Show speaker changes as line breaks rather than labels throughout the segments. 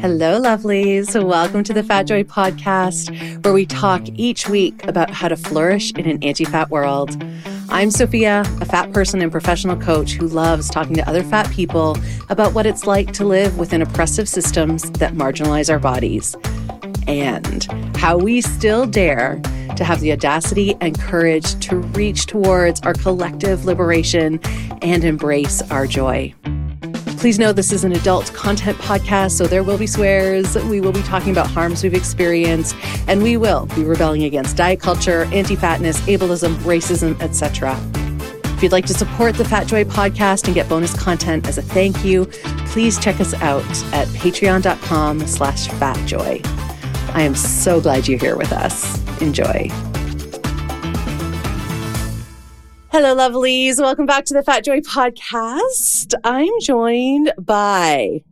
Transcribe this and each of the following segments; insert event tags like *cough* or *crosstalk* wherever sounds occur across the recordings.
Hello, lovelies. Welcome to the Fat Joy podcast, where we talk each week about how to flourish in an anti fat world. I'm Sophia, a fat person and professional coach who loves talking to other fat people about what it's like to live within oppressive systems that marginalize our bodies and how we still dare to have the audacity and courage to reach towards our collective liberation and embrace our joy. Please know this is an adult content podcast, so there will be swears. We will be talking about harms we've experienced, and we will be rebelling against diet culture, anti-fatness, ableism, racism, etc. If you'd like to support the Fat Joy podcast and get bonus content as a thank you, please check us out at patreon.com slash fatjoy. I am so glad you're here with us. Enjoy. Hello, lovelies. Welcome back to the Fat Joy podcast. I'm joined by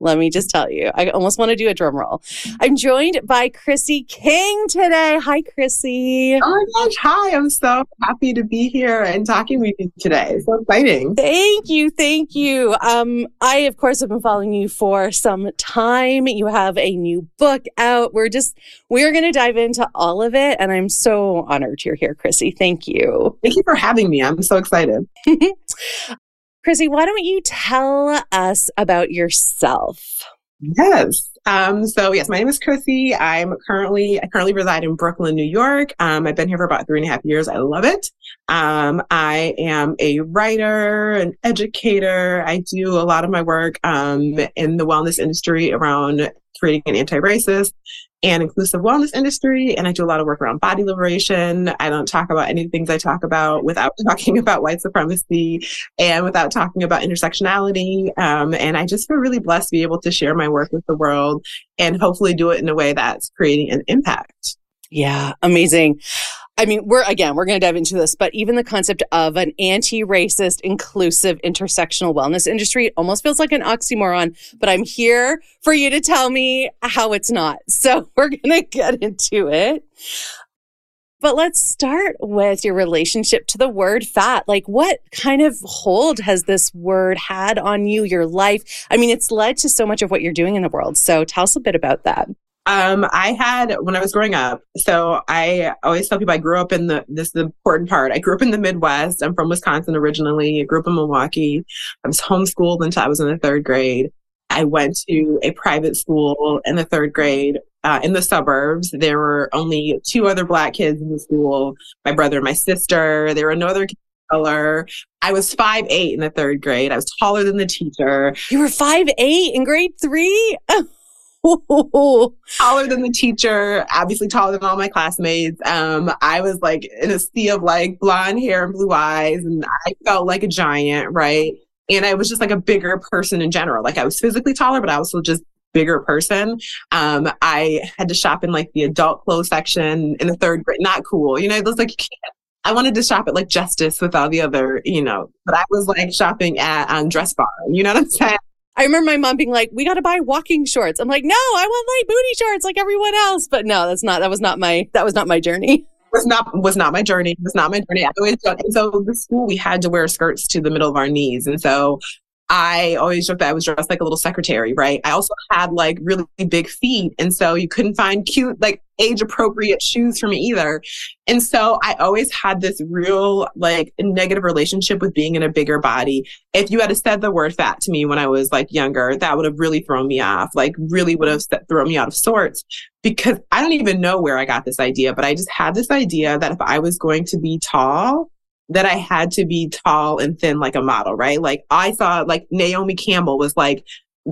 let me just tell you, I almost want to do a drum roll. I'm joined by Chrissy King today. Hi, Chrissy.
Oh my gosh. Hi. I'm so happy to be here and talking with you today. So exciting.
Thank you. Thank you. Um, I, of course, have been following you for some time. You have a new book out. We're just, we're going to dive into all of it. And I'm so honored you're here, Chrissy. Thank you.
Thank you for having me. I'm so excited. *laughs*
Chrissy, why don't you tell us about yourself?
Yes. Um, so yes, my name is Chrissy. I'm currently I currently reside in Brooklyn, New York. Um, I've been here for about three and a half years. I love it. Um, I am a writer, an educator. I do a lot of my work um, in the wellness industry around creating an anti-racist and inclusive wellness industry. And I do a lot of work around body liberation. I don't talk about any things I talk about without *laughs* talking about white supremacy and without talking about intersectionality. Um, and I just feel really blessed to be able to share my work with the world and hopefully do it in a way that's creating an impact.
Yeah, amazing. I mean, we're again, we're going to dive into this, but even the concept of an anti racist, inclusive, intersectional wellness industry almost feels like an oxymoron. But I'm here for you to tell me how it's not. *laughs* So we're going to get into it. But let's start with your relationship to the word fat. Like, what kind of hold has this word had on you, your life? I mean, it's led to so much of what you're doing in the world. So tell us a bit about that.
Um, I had when I was growing up. So I always tell people I grew up in the this is the important part. I grew up in the Midwest. I'm from Wisconsin originally. I grew up in Milwaukee. I was homeschooled until I was in the third grade. I went to a private school in the third grade uh, in the suburbs. There were only two other black kids in the school. My brother and my sister. There were no other color. I was five eight in the third grade. I was taller than the teacher.
You were five eight in grade three. *laughs* *laughs*
taller than the teacher, obviously taller than all my classmates. Um, I was like in a sea of like blonde hair and blue eyes, and I felt like a giant, right? And I was just like a bigger person in general. Like I was physically taller, but I was just bigger person. Um, I had to shop in like the adult clothes section in the third grade. Not cool, you know. It was like you can't. I wanted to shop at like Justice with all the other, you know, but I was like shopping at um, Dress Barn. You know what I'm saying?
I remember my mom being like, "We got to buy walking shorts." I'm like, "No, I want like booty shorts like everyone else." But no, that's not. That was not my. That was not my journey. *laughs*
Was not was not my journey. Was not my journey. I always so the school we had to wear skirts to the middle of our knees, and so I always joked that I was dressed like a little secretary, right? I also had like really big feet. And so you couldn't find cute, like age appropriate shoes for me either. And so I always had this real like negative relationship with being in a bigger body. If you had said the word fat to me when I was like younger, that would have really thrown me off, like really would have thrown me out of sorts because I don't even know where I got this idea, but I just had this idea that if I was going to be tall, that I had to be tall and thin like a model, right? Like I thought like Naomi Campbell was like,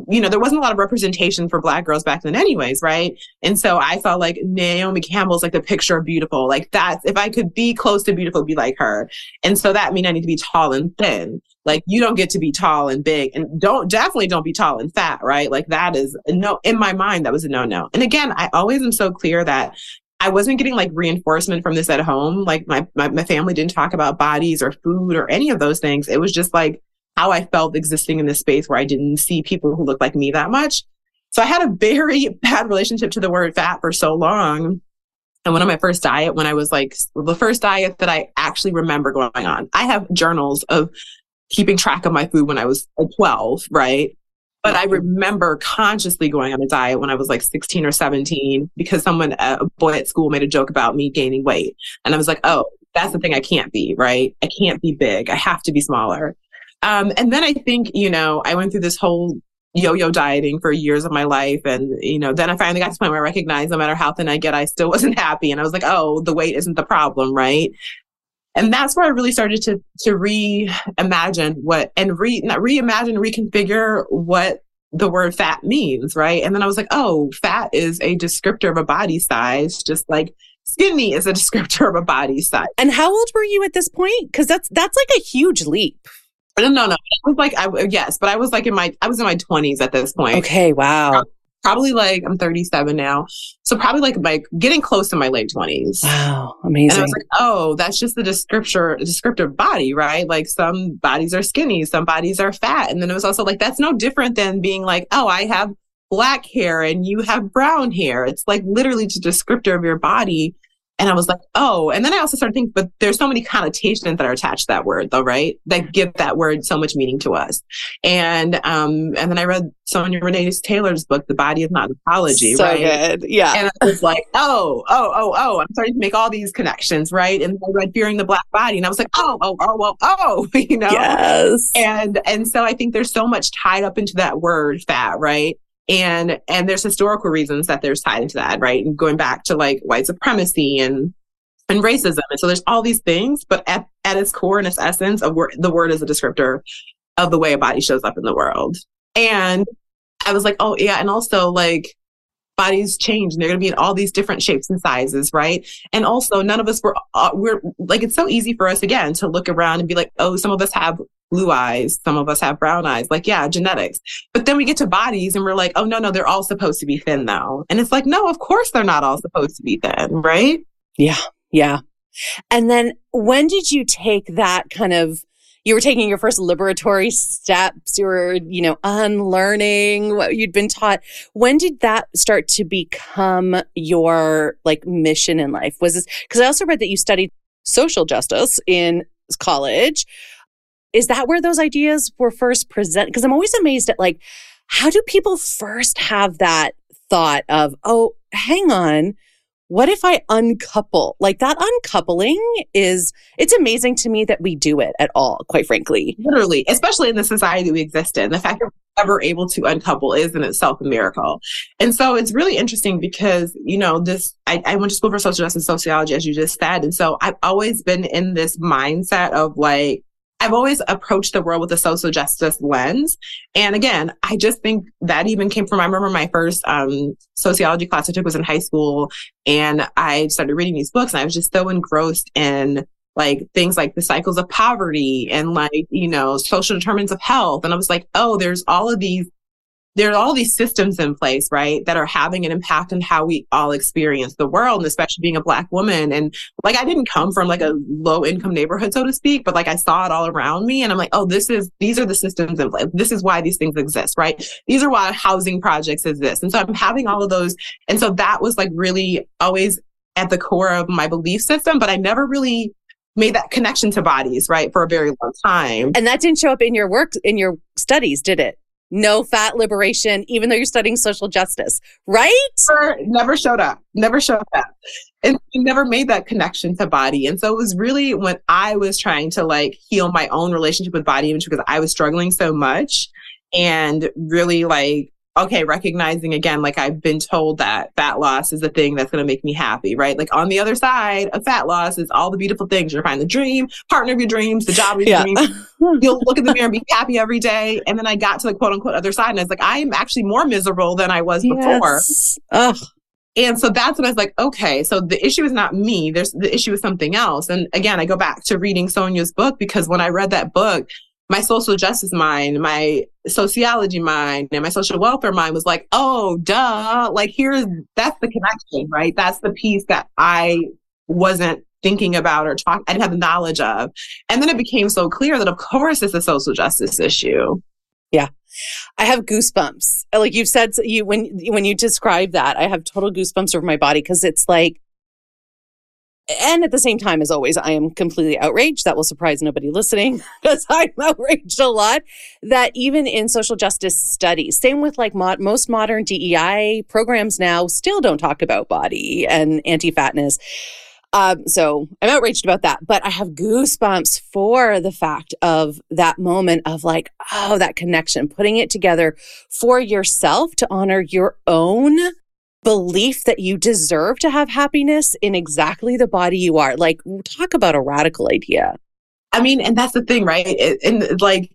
you know, there wasn't a lot of representation for black girls back then anyways, right? And so I felt like Naomi Campbell's like the picture of beautiful. Like that's if I could be close to beautiful, be like her. And so that mean I need to be tall and thin. Like you don't get to be tall and big and don't definitely don't be tall and fat, right? Like that is no in my mind that was a no no. And again, I always am so clear that I wasn't getting like reinforcement from this at home. Like my, my, my family didn't talk about bodies or food or any of those things. It was just like how I felt existing in this space where I didn't see people who looked like me that much. So I had a very *laughs* bad relationship to the word fat for so long. And one of my first diet when I was like the first diet that I actually remember going on. I have journals of keeping track of my food when I was 12, right? But I remember consciously going on a diet when I was like 16 or 17 because someone, a boy at school, made a joke about me gaining weight. And I was like, oh, that's the thing I can't be, right? I can't be big. I have to be smaller. Um, and then I think, you know, I went through this whole yo-yo dieting for years of my life. And, you know, then I finally got to the point where I recognized no matter how thin I get, I still *laughs* wasn't happy. And I was like, oh, the weight isn't the problem, right? And that's where I really started to to reimagine what and re not reimagine, reconfigure what the word fat means, right? And then I was like, oh, fat is a descriptor of a body size, just like skinny is a *laughs* descriptor of a body size.
And how old were you at this point? Because that's that's like a huge leap.
No, no, no. I was like, I yes, but I was like in my, I was in my twenties at this point.
Okay, wow.
Probably like I'm 37 now, so probably like like getting close to my late 20s.
Wow, amazing.
And I was like, oh, that's just the descriptor descriptive body, right? Like some bodies are skinny, some bodies are fat, and then it was also like that's no different than being like, oh, I have black hair and you have brown hair. It's like literally just a descriptor of your body and I was like, oh, and then I also started thinking, but there's so many connotations that are attached to that word though, right? That give that word so much meaning to us. And um, and then I read Sonya Renee Taylor's book, The Body is Not an Apology,
so
right?
good. Yeah.
And I was like, oh, oh, oh, oh. I'm starting to make all these connections, right? And I read Fearing the Black Body, and I was like, oh, oh, oh, oh, oh, *laughs* you know?
Yes.
And and so I think there's so much tied up into that word fat, right? And and there's historical reasons that there's tied into that right? And going back to like white supremacy and and racism. And so there's all these things but at, at its core and its essence of the word is a descriptor of the way a body shows up in the world. And i was like oh yeah and also like bodies change and they're going to be in all these different shapes and sizes right? And also none of us were uh, we're like it's so easy for us again to look around and be like oh some of us have blue eyes. Some of us have brown eyes. Like, yeah, genetics. But then we get to bodies and we're like, oh, no, no, they're all supposed to be thin though. And it's like, no, of course they're not all supposed to be thin, right?
Yeah. Yeah. And then when did you take that kind of you were taking your first liberatory steps you were you know unlearning what you'd been taught when did that start to become your like mission in life was this because i also read that you studied social justice in college is that where those ideas were first presented? Because I'm always amazed at like, how do people first have that thought of, oh, hang on, what if I uncouple? Like that uncoupling is, it's amazing to me that we do it at all, quite frankly.
Literally, especially in the society we exist in. The fact that we're ever able to uncouple is in itself a miracle. And so it's really interesting because, you know, this, I, I went to school for social justice sociology, as you just said. And so I've always been in this mindset of like, I've always approached the world with a social justice lens. And again, I just think that even came from, I remember my first um, sociology class I took was in high school and I started reading these books and I was just so engrossed in like things like the cycles of poverty and like, you know, social determinants of health. And I was like, oh, there's all of these there are all these systems in place, right, that are having an impact on how we all experience the world, and especially being a black woman. And like, I didn't come from like a low income neighborhood, so to speak, but like I saw it all around me. And I'm like, oh, this is, these are the systems in place. This is why these things exist, right? These are why housing projects exist. And so I'm having all of those. And so that was like really always at the core of my belief system, but I never really made that connection to bodies, right, for a very long time.
And that didn't show up in your work, in your studies, did it? No fat liberation, even though you're studying social justice, right?
Never, never showed up, never showed up. And never made that connection to body. And so it was really when I was trying to like heal my own relationship with body image because I was struggling so much and really like okay, recognizing again, like I've been told that fat loss is the thing that's going to make me happy, right? Like on the other side of fat loss is all the beautiful things. You're find the dream, partner of your dreams, the job of your yeah. dreams. *laughs* You'll look in the mirror and be happy every day. And then I got to the quote unquote other side and I was like, I am actually more miserable than I was before. Ugh. And so that's when I was like, okay, so the issue is not me. There's the issue is something else. And again, I go back to reading Sonya's book because when I read that book, my social justice mind, my sociology mind, and my social welfare mind was like, oh, duh. Like, here's that's the connection, right? That's the piece that I wasn't thinking about or talk, I didn't have the knowledge of. And then it became so clear that, of course, it's a social justice issue.
Yeah. I have goosebumps. Like you've said, you when when you describe that, I have total goosebumps over my body because it's like and at the same time, as always, I am completely outraged. That will surprise nobody listening *laughs* because I'm outraged a lot that even in social justice studies, same with like most modern DEI programs now, still don't talk about body and anti fatness. Um, so I'm outraged about that, but I have goosebumps for the fact of that moment of like, oh, that connection, putting it together for yourself to honor your own belief that you deserve to have happiness in exactly the body you are. Like, talk about a radical idea.
I mean, and that's the thing, right? It, and like,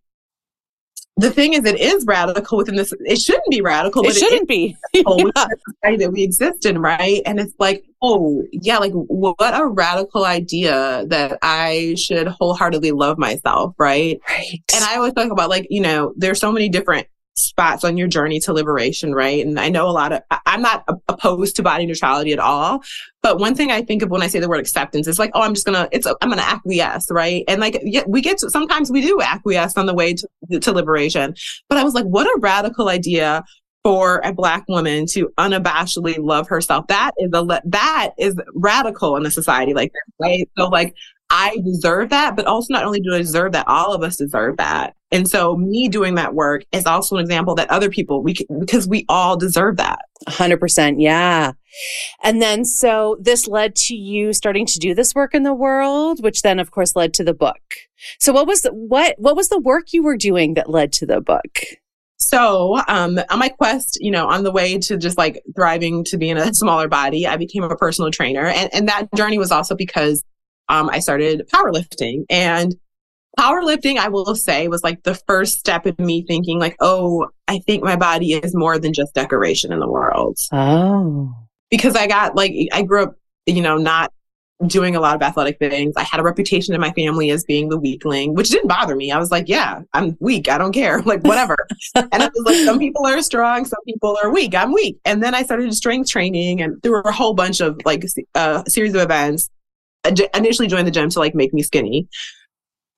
the thing is, it is radical within this. It shouldn't be radical.
But it shouldn't be. *laughs*
yeah. society that we exist in, right? And it's like, oh, yeah, like what a radical idea that I should wholeheartedly love myself, right?
Right.
And I always talk about like, you know, there's so many different spots on your journey to liberation, right? And I know a lot of, I'm not opposed to body neutrality at all. But one thing I think of when I say the word acceptance is like, oh, I'm just gonna, it's, I'm gonna acquiesce, right? And like, yeah, we get to, sometimes we do acquiesce on the way to, to liberation. But I was like, what a radical idea for a black woman to unabashedly love herself. That is a, that is radical in a society like this, right? So like, I deserve that, but also not only do I deserve that, all of us deserve that. And so me doing that work is also an example that other people we can, because we all deserve that.
100%, yeah. And then so this led to you starting to do this work in the world, which then of course led to the book. So what was the, what what was the work you were doing that led to the book?
So, um, on my quest, you know, on the way to just like thriving to be in a *laughs* smaller body, I became a personal trainer. And, and that journey was also because um, I started powerlifting. And powerlifting, I will say, was like the first step in me thinking, like, oh, I think my body is more than just decoration in the world.
Oh.
Because I got like, I grew up, you know, not doing a lot of athletic things. I had a reputation in my family as being the weakling, which didn't bother me. I was like, yeah, I'm weak. I don't care. *laughs* Like, whatever. and I was like, some people are strong, some people are weak. I'm weak. And then I started strength training and there were a whole bunch of like a uh, series of events initially joined the gym to like make me skinny.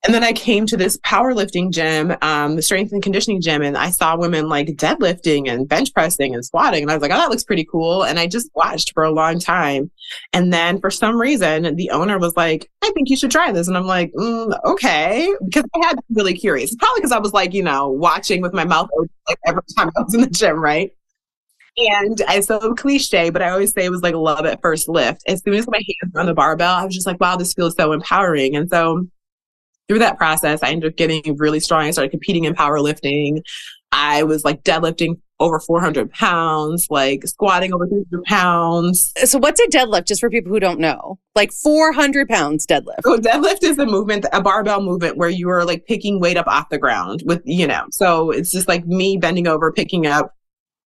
And then I came to this powerlifting gym, um, strength and conditioning gym, and I saw women like deadlifting and bench pressing and squatting. And I was like, oh, that looks pretty cool. And I just watched for a long time. And then for some reason, the owner was like, I think you should try this. And I'm like, mm, okay. Because I had really curious. Probably because I was like, you know, watching with my mouth open like every time I was in the gym, right? And I so cliche, but I always say it was like love at first lift. As soon as my hands were on the barbell, I was just like, wow, this feels so empowering. And so through that process, I ended up getting really strong. I started competing in powerlifting. I was like deadlifting over 400 pounds, like squatting over 300 pounds.
So, what's a deadlift, just for people who don't know? Like 400 pounds deadlift.
So, deadlift is a movement, a barbell movement where you are like picking weight up off the ground with, you know, so it's just like me bending over, picking up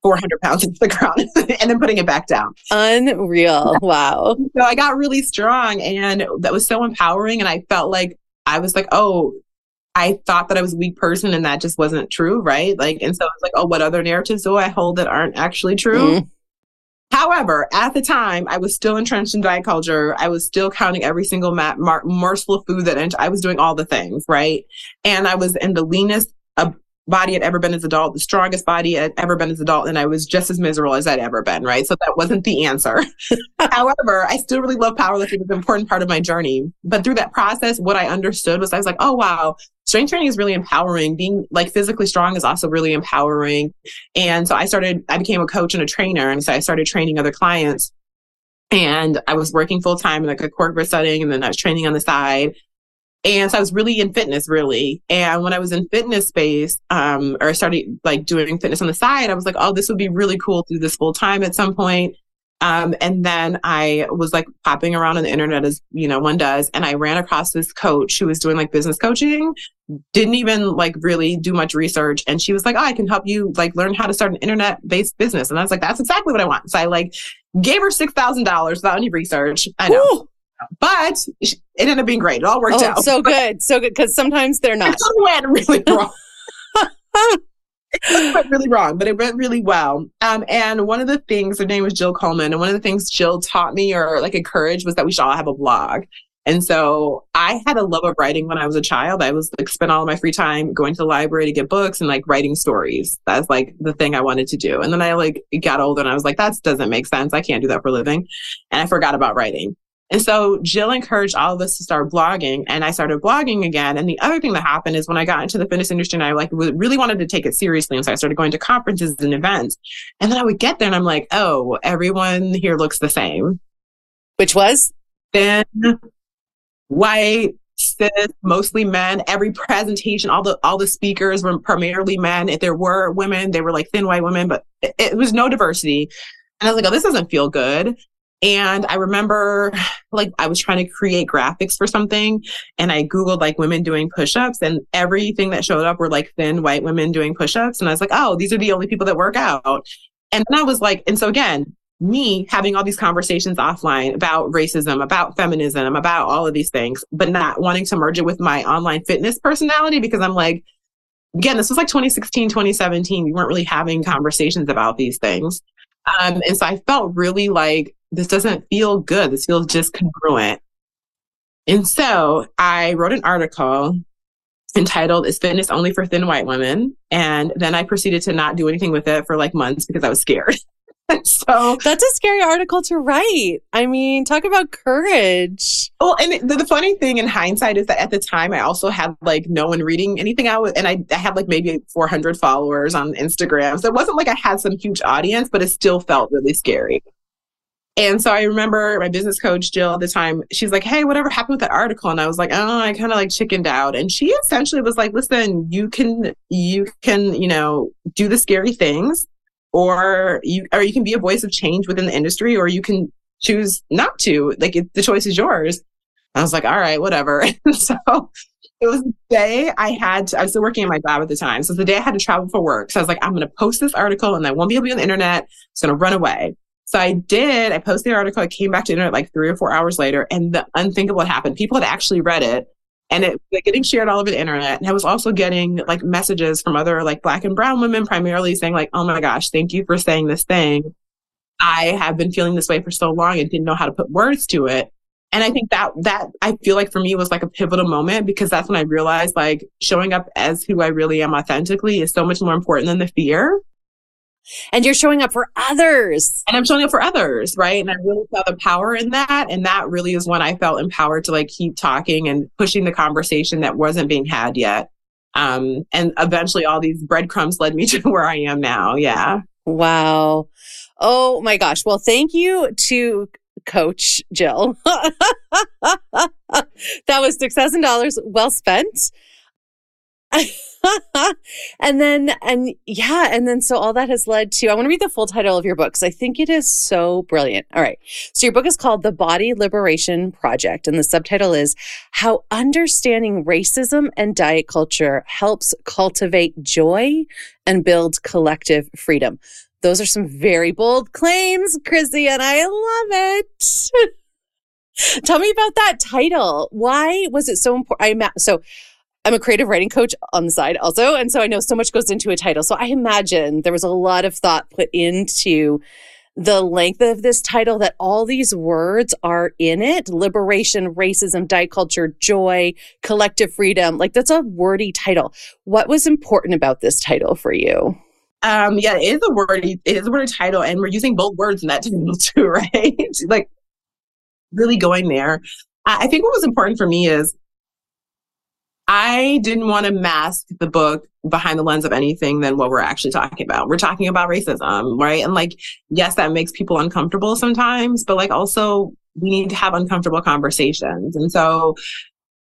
400 pounds into the ground *laughs* and then putting it back down.
Unreal. Wow.
so I got really strong and that was so empowering. And I felt like I was like, oh, I thought that I was a weak person and that just wasn't true. Right. Like, and so it's like, oh, what other narratives do I hold that aren't actually true? Mm. However, at the time, I was still entrenched in diet culture. I was still counting every single ma- mar- morsel of food that I was doing all the things, right? And I was in the leanest body I'd ever been as adult, the strongest body I'd ever been as adult, and I was just as miserable as I'd ever been, right? So that wasn't the answer. *laughs* However, I still really love powerlifting. It's an important part of my journey. But through that process, what I understood was I was like, oh wow, strength training is really empowering. Being like physically strong is also really empowering. And so I started, I became a coach and a trainer. And so I started training other clients. And I was working full time in like a corporate setting, and then I was training on the side. And so I was really in fitness, really. And when I was in fitness space, um, or I started like doing fitness on the side, I was like, oh, this would be really cool to do this full time at some point. Um, and then I was like popping around on the internet as, you know, one does. And I ran across this coach who was doing like business coaching, didn't even like really do much research. And she was like, oh, I can help you like learn how to start an internet based business. And I was like, that's exactly what I want. So I like gave her $6,000 without any research. I know. Ooh. But it ended up being great. It all worked
oh,
out.
So *laughs* good. So good. Because sometimes they're not.
It went really *laughs* wrong. *laughs* it went really wrong, but it went really well. Um, and one of the things, her name was Jill Coleman, and one of the things Jill taught me or like encouraged was that we should all have a blog. And so I had a love of writing when I was a child. I was like spent all of my free time going to the library to get books and like writing stories. That's like the thing I wanted to do. And then I like got older and I was like, that doesn't make sense. I can't do that for a living. And I forgot about writing. And so Jill encouraged all of us to start blogging and I started blogging again. And the other thing that happened is when I got into the fitness industry and I like really wanted to take it seriously. And so I started going to conferences and events. And then I would get there and I'm like, oh, everyone here looks the same.
Which was?
Thin, white, cis, mostly men. Every presentation, all the all the speakers were primarily men. If there were women, they were like thin white women, but it, it was no diversity. And I was like, oh, this doesn't feel good. And I remember like I was trying to create graphics for something and I Googled like women doing push-ups and everything that showed up were like thin white women doing push-ups. And I was like, oh, these are the only people that work out. And then I was like, and so again, me having all these conversations offline about racism, about feminism, about all of these things, but not wanting to merge it with my online fitness personality because I'm like, again, this was like 2016, 2017. We weren't really having conversations about these things. Um, and so I felt really like this doesn't feel good. This feels just congruent. And so I wrote an article entitled Is Fitness Only for Thin White Women? And then I proceeded to not do anything with it for like months because I was scared. *laughs* so
that's a scary article to write. I mean, talk about courage.
Well, and the, the, funny thing in hindsight is that at the time I also had like no one reading anything out, and I, I had like maybe 400 followers on Instagram. So it wasn't like I had some huge audience, but it still felt really scary. And so I remember my business coach, Jill, at the time, she's like, Hey, whatever happened with that article? And I was like, Oh, I kind of like chickened out. And she essentially was like, Listen, you can, you can, you know, do the scary things or you, or you can be a voice of change within the industry, or you can choose not to. Like it, the choice is yours. I was like, All right, whatever. *laughs* And so it was the day I had to, I was still working at my job at the time. So the day I had to travel for work. So I was like, I'm going to post this article and I won't be able to be on the internet. It's going to run away. So I did, I posted the article, I came back to the internet like three or four hours later, and the unthinkable happened. People had actually read it and it was getting shared all over the internet. And I was also getting like messages from other like black and brown women primarily saying like, oh my gosh, thank you for saying this thing. I have been feeling this way for so long and didn't know how to put words to it. And I think that that I feel like for me was like a pivotal moment because that's when I realized like showing up as who I really am authentically is so much more important than the fear
and you're showing up for others.
And I'm showing up for others, right? And I really felt the power in that. And that really is when I felt empowered to like keep talking and pushing the conversation that wasn't being had yet. Um, and eventually all these breadcrumbs led me *laughs* to where I am now. Yeah.
Wow. Oh my gosh. Well, thank you to Coach Jill. *laughs* that was success in dollars well spent. *laughs* *laughs* and then, and yeah, and then so all that has led to, I want to read the full title of your book because I think it is so brilliant. All right. So your book is called The Body Liberation Project, and the subtitle is How Understanding Racism and Diet Culture Helps Cultivate Joy and Build Collective Freedom. Those are some very bold claims, Chrissy, and I love it. *laughs* Tell me about that title. Why was it so important? I so I'm a creative writing coach on the side also. And so I know so much goes into a title. So I imagine there was a lot of thought put into the length of this title that all these words are in it liberation, racism, diet culture, joy, collective freedom. Like that's a wordy title. What was important about this title for you?
Um, yeah, it is a wordy, it is a wordy title, and we're using both words in that *laughs* title too, right? like really going there. I think what was important for me is I didn't want to mask the book behind the lens of anything than what we're actually talking about. We're talking about racism, right? And like, yes, that makes people uncomfortable sometimes, but like also we need to have uncomfortable conversations. And so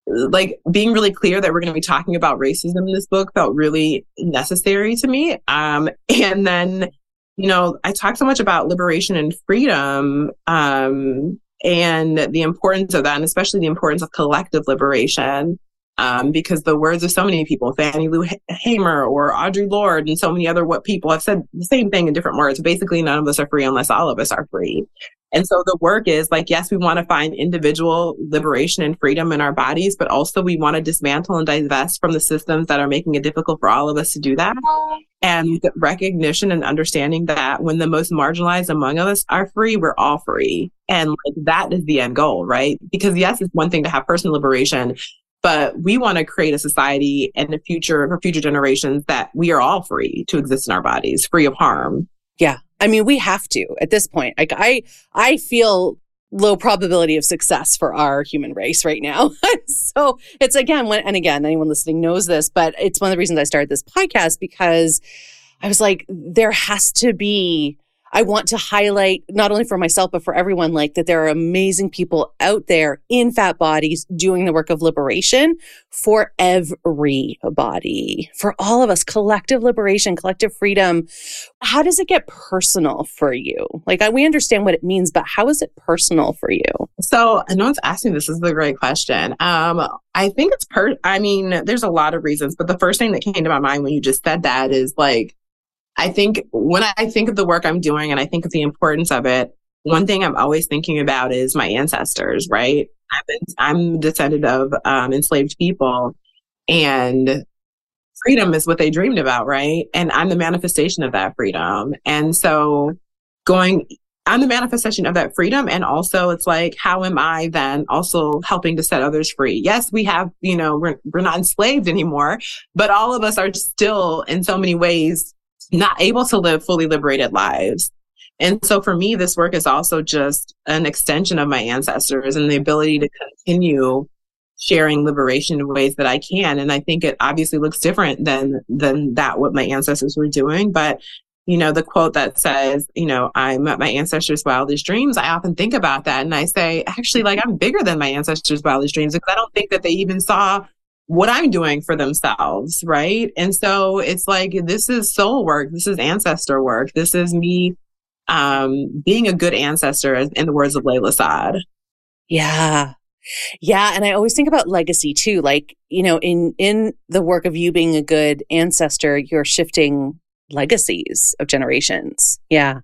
like being really clear that we're going to be talking about racism in this book felt really necessary to me. Um, and then, you know, I talk so much about liberation and freedom, um, and the importance of that, and especially the importance of collective liberation um, because the words of so many people, Fannie Lou Hamer or Audre Lorde and so many other what people have said the same thing in different words. Basically, none of us are free unless all of us are free. And so the work is like, yes, we want to find individual liberation and freedom in our bodies, but also we want to dismantle and divest from the systems that are making it difficult for all of us to do that. And recognition and understanding that when the most marginalized among us are free, we're all free. And like that is the end goal, right? Because yes, it's one thing to have personal liberation, but we want to create a society and a future for future generations that we are all free to exist in our bodies, free of harm.
Yeah. I mean, we have to at this point. Like I, I feel low probability of success for our human race right now. *laughs* so it's again, when, and again, anyone listening knows this, but it's one of the reasons I started this podcast because I was like, there has to be I want to highlight not only for myself, but for everyone, like that there are amazing people out there in fat bodies doing the work of liberation for everybody, for all of us, collective liberation, collective freedom. How does it get personal for you? Like, we understand what it means, but how is it personal for you?
So, no one's asking this is a great question. Um, I think it's per, I mean, there's a lot of reasons, but the first thing that came to my mind when you just said that is like, I think when I think of the work I'm doing and I think of the importance of it, one thing I'm always thinking about is my ancestors, right? I'm, descendant of um, enslaved people and freedom is what they dreamed about, right? And I'm the manifestation of that freedom. And so going, I'm the manifestation of that freedom. And also it's like, how am I then also helping to set others free? Yes, we have, you know, we're, we're not enslaved anymore, but all of us are still in so many ways not able to live fully liberated lives. And so for me, this work is also just an extension of my ancestors and the ability to continue sharing liberation in ways that I can. And I think it obviously looks different than than that what my ancestors were doing. But you know, the quote that says, you know, I'm my ancestors' wildest dreams. I often think about that and I say, actually, like I'm bigger than my ancestors' wildest dreams because I don't think that they even saw what I'm doing for themselves, right? And so it's like this is soul work, this is ancestor work, this is me um, being a good ancestor, in the words of Layla Saad.
Yeah. Yeah, and I always think about legacy too. Like, you know, in in the work of you being a good ancestor, you're shifting legacies of generations. Yeah.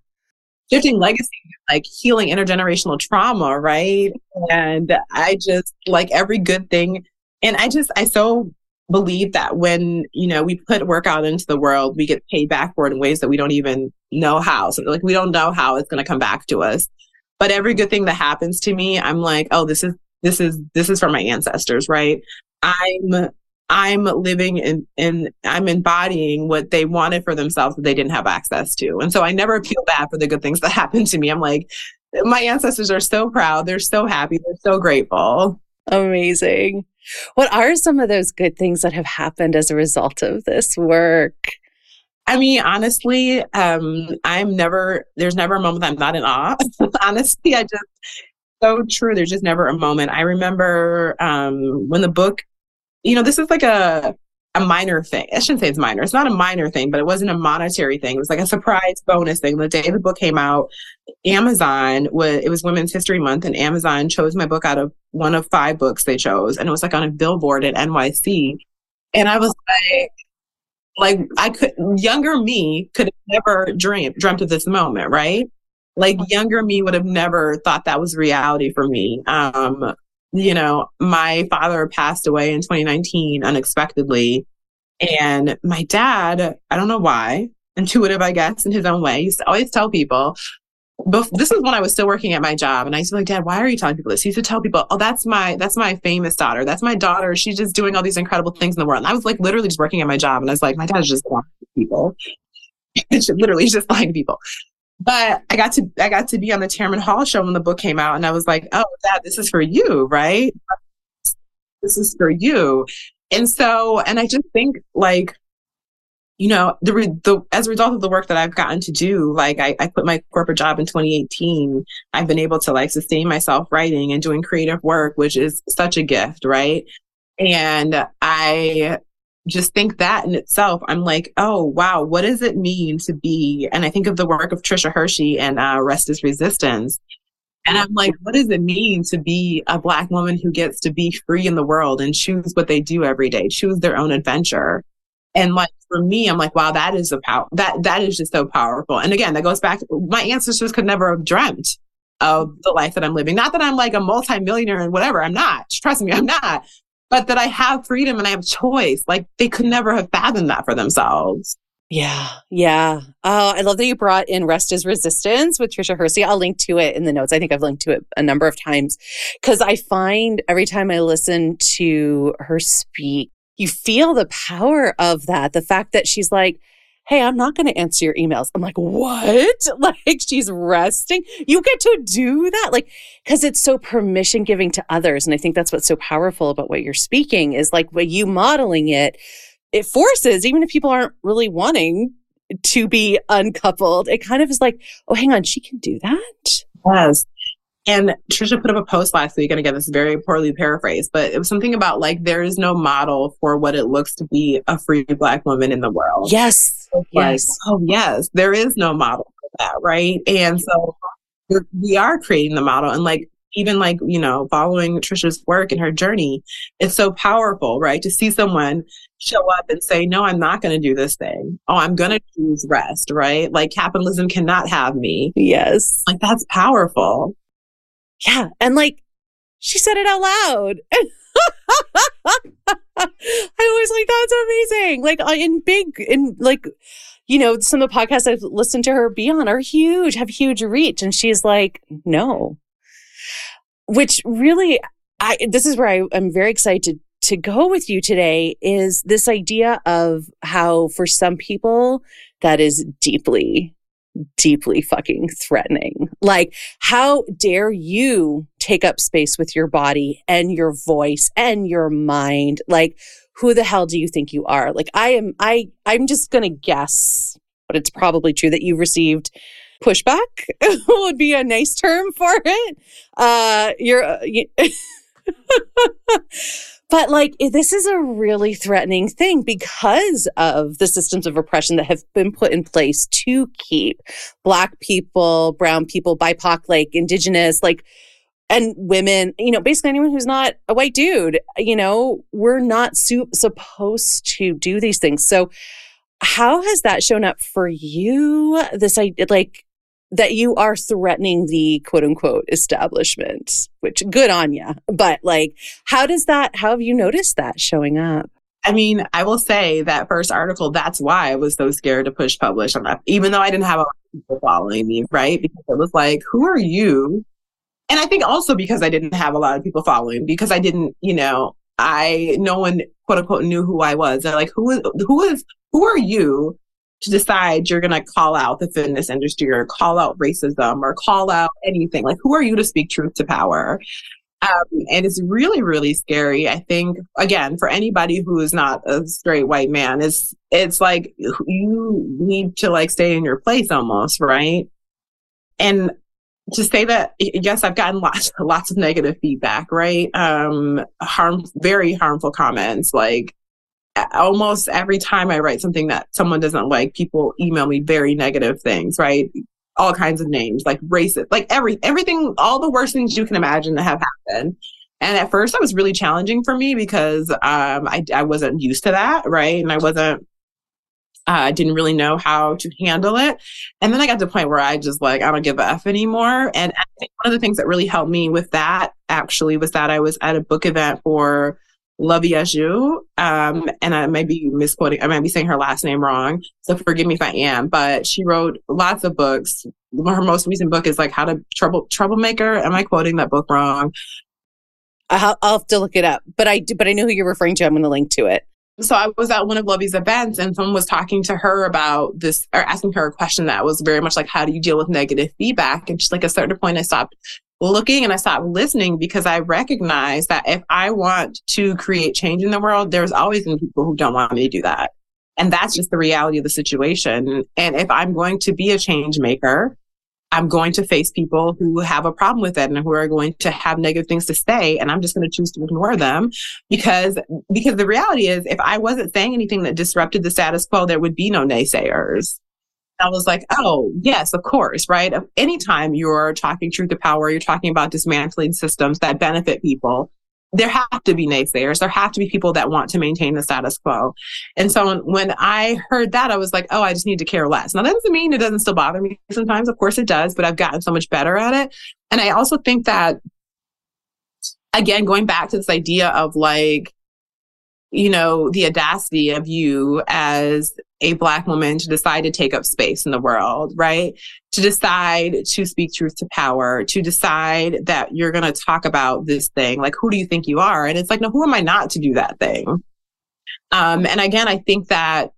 Shifting legacy, like healing intergenerational trauma, right? And I just like every good thing and I just, I so believe that when, you know, we put work out into the world, we get paid back for it in ways that we don't even know how. So like we don't know how it's going to come back to us. But every good thing that happens to me, I'm like, oh, this is, this is, this is from my ancestors, right? I'm, I'm living in, in, I'm embodying what they wanted for themselves that they didn't have access to. And so I never feel bad for the good things that *laughs* happen to me. I'm like, my ancestors are so proud. They're so happy. They're so grateful.
Amazing. What are some of those good things that have happened as a result of this work?
I mean, honestly, um, I'm never, there's never a moment I'm not in awe. *laughs* honestly, I just, so true. There's just never a moment. I remember um, when the book, you know, this is like a, a minor thing. I shouldn't say it's minor. It's not a minor thing, but it wasn't a monetary thing. It was like a surprise bonus thing. The day the book came out, Amazon was it was Women's History Month, and Amazon chose my book out of one of five books they chose, and it was like on a billboard at NYC. And I was like, like I could younger me could have never dreamed dreamt of this moment, right? Like younger me would have never thought that was reality for me. Um, you know, my father passed away in 2019 unexpectedly. And my dad, I don't know why, *laughs* intuitive, I guess, in his own way, used to always tell people, but this is when I was still working at my job. And I used to be like, Dad, why are you telling people this? He used to tell people, Oh, that's my, that's my famous daughter. That's my daughter. She's just doing all these incredible things in the world. And I was like literally just working at my job. And I was like, my dad is just lying to people. *laughs* literally just lying to people. But I got to I got to be on the Tamron Hall show when the book came out, and I was like, "Oh, Dad, this is for you, right? This is for you." And so, and I just think like, you know, the the as a result of the work that I've gotten to do, like I, I quit my corporate job in 2018. I've been able to like sustain myself writing and doing creative work, which is such a gift, right? And I just think that in itself, I'm like, oh, wow, what does it mean to be? And I think of the work of Tricia Hersey and uh, Rest is Resistance. And I'm like, what does it mean to be a Black woman who gets to be free in the world and choose what they do every day, choose their own adventure? And like for me, I'm like, wow, that is a power that that is just so powerful. And again, that goes back. My ancestors could never have dreamt of the life that I'm living. Not that I'm like a multimillionaire and whatever. I'm not. Trust me, I'm not but that I have freedom and I have choice. Like they could never have fathomed that for themselves.
Yeah, yeah. Oh, I love that you brought in Rest is Resistance with Tricia Hersey. I'll link to it in the notes. I think I've linked to it a number of times because I find every time I listen to her speak, you feel the power of that. The fact that she's like, hey, I'm not going to answer your emails. I'm like, what? *laughs* Like she's resting. You get to do that. Like, cause it's so permission giving to others. And I think that's what's so powerful about what you're speaking is like by you modeling it, it forces, even if people aren't really wanting to be uncoupled, it kind of is like, oh, hang on, she can do that.
Yes. And Tricia put up a post last week, and again, this is very poorly paraphrased, but it was something about like there is no model for what it looks to be a free black woman in the world.
Yes. yes.
oh, yes. There is no model for that, right? And so we are creating the model, and like even like you know following Tricia's work and her journey, it's so powerful, right? To see someone show up and say, "No, I'm not going to do this thing. Oh, I'm going to choose rest," right? Like capitalism cannot have me.
Yes.
Like that's powerful.
Yeah. And like, she said it out loud. *laughs* I always like, that's amazing. Like in big, in like, you know, some of the podcasts I've listened to her be on are huge, have huge reach. And she's like, no, which really, I, this is where I, I'm very excited to, to go with you today is this idea of how for some people that is deeply deeply fucking threatening. Like, how dare you take up space with your body and your voice and your mind? Like, who the hell do you think you are? Like, I am, I, I'm just going to guess, but it's probably true that you've received pushback *laughs* would be a nice term for it. Uh, you're, uh, you, *laughs* But like, this is a really threatening thing because of the systems of oppression that have been put in place to keep Black people, Brown people, BIPOC, like Indigenous, like, and women, you know, basically anyone who's not a white dude, you know, we're not su- supposed to do these things. So, how has that shown up for you? This like, that you are threatening the quote unquote establishment, which good on you. But like, how does that, how have you noticed that showing up?
I mean, I will say that first article, that's why I was so scared to push publish on that, even though I didn't have a lot of people following me, right? Because it was like, who are you? And I think also because I didn't have a lot of people following, because I didn't, you know, I, no one quote unquote knew who I was. They're like, who is, who is, who are you to decide you're going to call out the fitness industry or call out racism or call out anything. Like, who are you to speak truth to power? Um, and it's really, really scary. I think, again, for anybody who is not a straight white man, it's, it's like you need to like stay in your place almost, right? And to say that, yes, I've gotten *laughs* lots, lots of negative feedback, right? Um, harm, very harmful comments like, almost every time I write something that someone doesn't like, people email me very negative things, right? All kinds of names, like racist, like every everything, all the worst things you can imagine that have happened. And at first, that was really challenging for me because um, I I wasn't used to that, right? And I wasn't. Uh, I didn't really know how to handle it. And then I got to the point where I just like, I don't give a F anymore. And I think one of the things that really helped me with that actually was that I was at a book event for Luvvie Ajoux. Um, and I might be misquoting, I might be saying her last name wrong. So forgive me if I am, but she wrote lots of books. Her most recent book is like How to Trouble Troublemaker. Am I quoting that book wrong?
I'll, I'll have to look it up, but I but I know who you're referring to. I'm going to link to it.
So I was at one of Luvvie's events and someone was talking to her about this or asking her a question that was very much like, how do you deal with negative feedback? And just like a certain point, I stopped looking and I stopped listening because I recognize that if I want to create change in the world, there's always been people who don't want me to do that. And that's just the reality of the situation. And if I'm going to be a change maker, I'm going to face people who have a problem with it and who are going to have negative things to say. And I'm just going to choose to ignore them because, because the reality is if I wasn't saying anything that disrupted the status quo, there would be no naysayers. I was like, oh, yes, of course, right? Anytime you're talking truth to power, you're talking about dismantling systems that benefit people, there have to be naysayers. There have to be people that want to maintain the status quo. And so when I heard that, I was like, oh, I just need to care less. Now, that doesn't mean it doesn't still bother me sometimes. Of course it does, but I've gotten so much better at it. And I also think that, again, going back to this idea of like, you know, the audacity of you as a Black woman to decide to take up space in the world, right? To decide to speak truth to power, to decide that you're going to talk about this thing. Like, who do you think you are? And it's like, no, who am I not to do that thing? Um, and again, I think that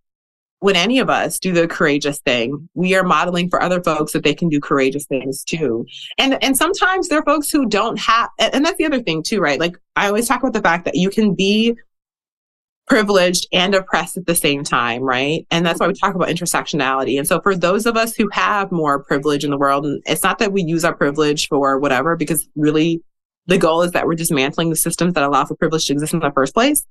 when any of us do the courageous thing, we are modeling for other folks that they can do courageous things too. And and sometimes there are folks who don't have and that's the other thing too, right? Like I always talk about the fact that you can be privileged and oppressed at the same time, right? And that's why we talk about intersectionality. And so for those of us who have more privilege in the world, and it's not that we use our privilege for whatever, because really the goal is that we're dismantling the systems that allow for privilege to exist in the first place.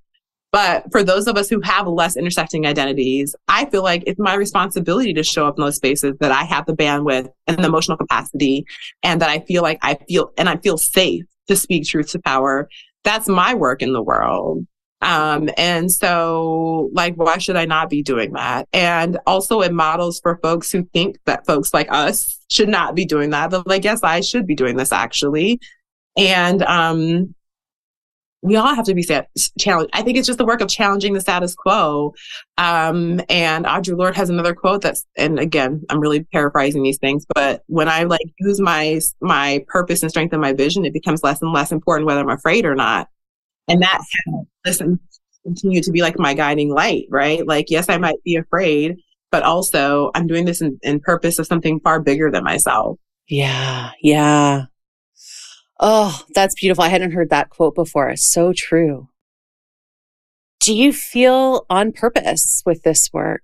But for those of us who have less intersecting identities, I feel like it's my responsibility to show up in those spaces that I have the bandwidth and the emotional capacity and that I feel like I feel and I feel safe to speak truth to power. That's my work in the world. Um, and so like, why should I not be doing that? And also it models for folks who think that folks like us should not be doing that. But like, yes, I should be doing this actually. And, um, we all have to be challenged. I think it's just the work of challenging the status quo. Um, and Audre Lorde has another quote that's, and again, I'm really paraphrasing these things, but when I like use my, my purpose and strength and my vision, it becomes less and less important whether I'm afraid or not. And that listen, continue to be like my guiding light, right? Like, yes, I might be afraid, but also I'm doing this in, in purpose of something far bigger than myself.
Yeah. Yeah. Oh, that's beautiful. I hadn't heard that quote before. So true. Do you feel on purpose with this work?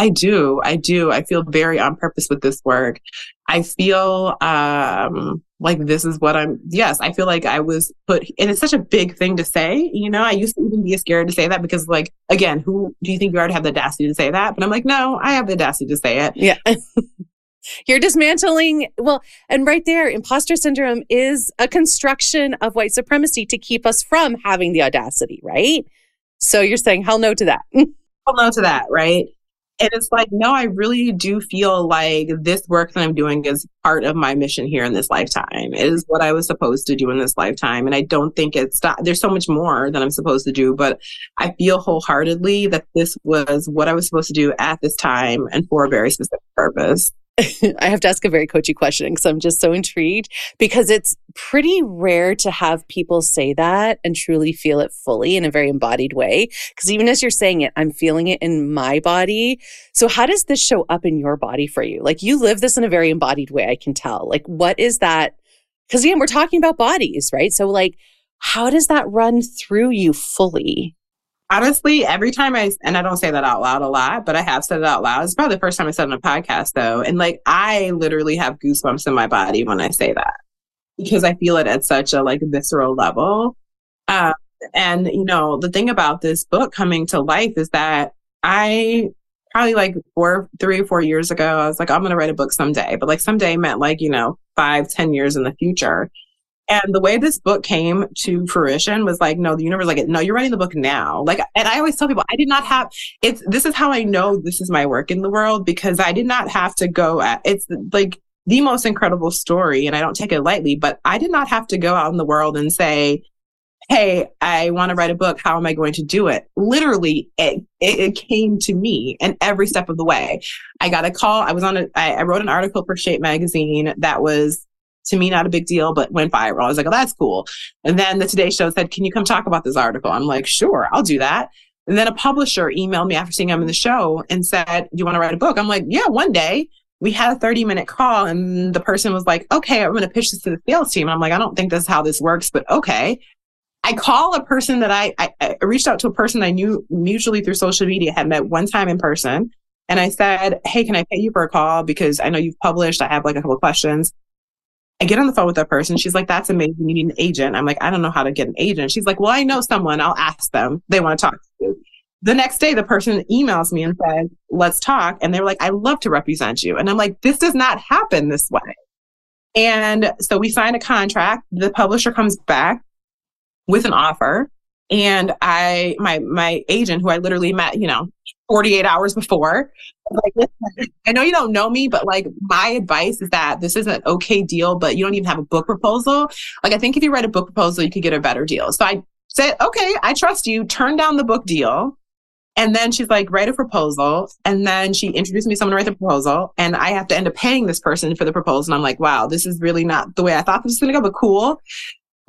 I do. I do. I feel very on purpose with this work. I feel um, like this is what I'm. Yes, I feel like I was put, and it's such a big thing to say. You know, I used to even be scared to say that because, like, again, who do you think you already have the audacity to say that? But I'm like, no, I have the audacity to say it.
Yeah. *laughs* You're dismantling, well, and right there, imposter syndrome is a construction of white supremacy to keep us from having the audacity, right? So you're saying hell no to that. *laughs*
hell no to that, right? And it's like, no, I really do feel like this work that I'm doing is part of my mission here in this lifetime. It is what I was supposed to do in this lifetime. And I don't think it's, there's so much more that I'm supposed to do, but I feel wholeheartedly that this was what I was supposed to do at this time and for a very specific purpose. *laughs*
I have to ask a very coachy question because I'm just so intrigued because it's pretty rare to have people say that and truly feel it fully in a very embodied way. Because even as you're saying it, I'm feeling it in my body. So, how does this show up in your body for you? Like, you live this in a very embodied way, I can tell. Like, what is that? Because again, we're talking about bodies, right? So, like, how does that run through you fully?
Honestly, every time I, and I don't say that out loud a lot, but I have said it out loud. It's probably the first time I said it on a podcast though. And like, I literally have goosebumps in my body when I say that because I feel it at such a like visceral level. Um, and you know, the thing about this book coming to life is that I probably like four, three or four years ago, I was like, I'm going to write a book someday, but like someday meant like, you know, five, ten years in the future. And the way this book came to fruition was like, no, the universe like, no, you're writing the book now. Like, and I always tell people, I did not have, it's, this is how I know this is my work in the world because I did not have to go at, it's like the most incredible story. And I don't take it lightly, but I did not have to go out in the world and say, Hey, I want to write a book. How am I going to do it? Literally, it, it, it came to me and every step of the way. I got a call. I was on a, I, I wrote an article for Shape magazine that was to me not a big deal, but went viral. I was like, oh, that's cool. And then the Today Show said, can you come talk about this article? I'm like, sure, I'll do that. And then a publisher emailed me after seeing I'm in the show and said, do you want to write a book? I'm like, yeah, one day. We had a 30 minute call and the person was like, okay, I'm going to pitch this to the sales team. I'm like, I don't think this is how this works, but okay. I call a person that I, I, I reached out to a person I knew mutually through social media, had met one time in person. And I said, Hey, can I pay you for a call? Because I know you've published. I have like a couple questions. I get on the phone with that person. She's like, that's amazing. You need an agent. I'm like, I don't know how to get an agent. She's like, well, I know someone. I'll ask them. They want to talk to you. The next day, the person emails me and says, let's talk. And they're like, I love to represent you. And I'm like, this does not happen this way. And so we sign a contract. The publisher comes back with an offer. And I, my, my agent, who I literally met, you know, 48 hours before, like, I know you don't know me, but like my advice is that this is an okay deal, but you don't even have a book proposal. Like I think if you write a book proposal, you could get a better deal. So I said, okay, I trust you. Turn down the book deal. And then she's like, write a proposal. And then she introduced me to someone to write the proposal. And I have to end up paying this person for the proposal. And I'm like, wow, this is really not the way I thought this was going to go, but cool.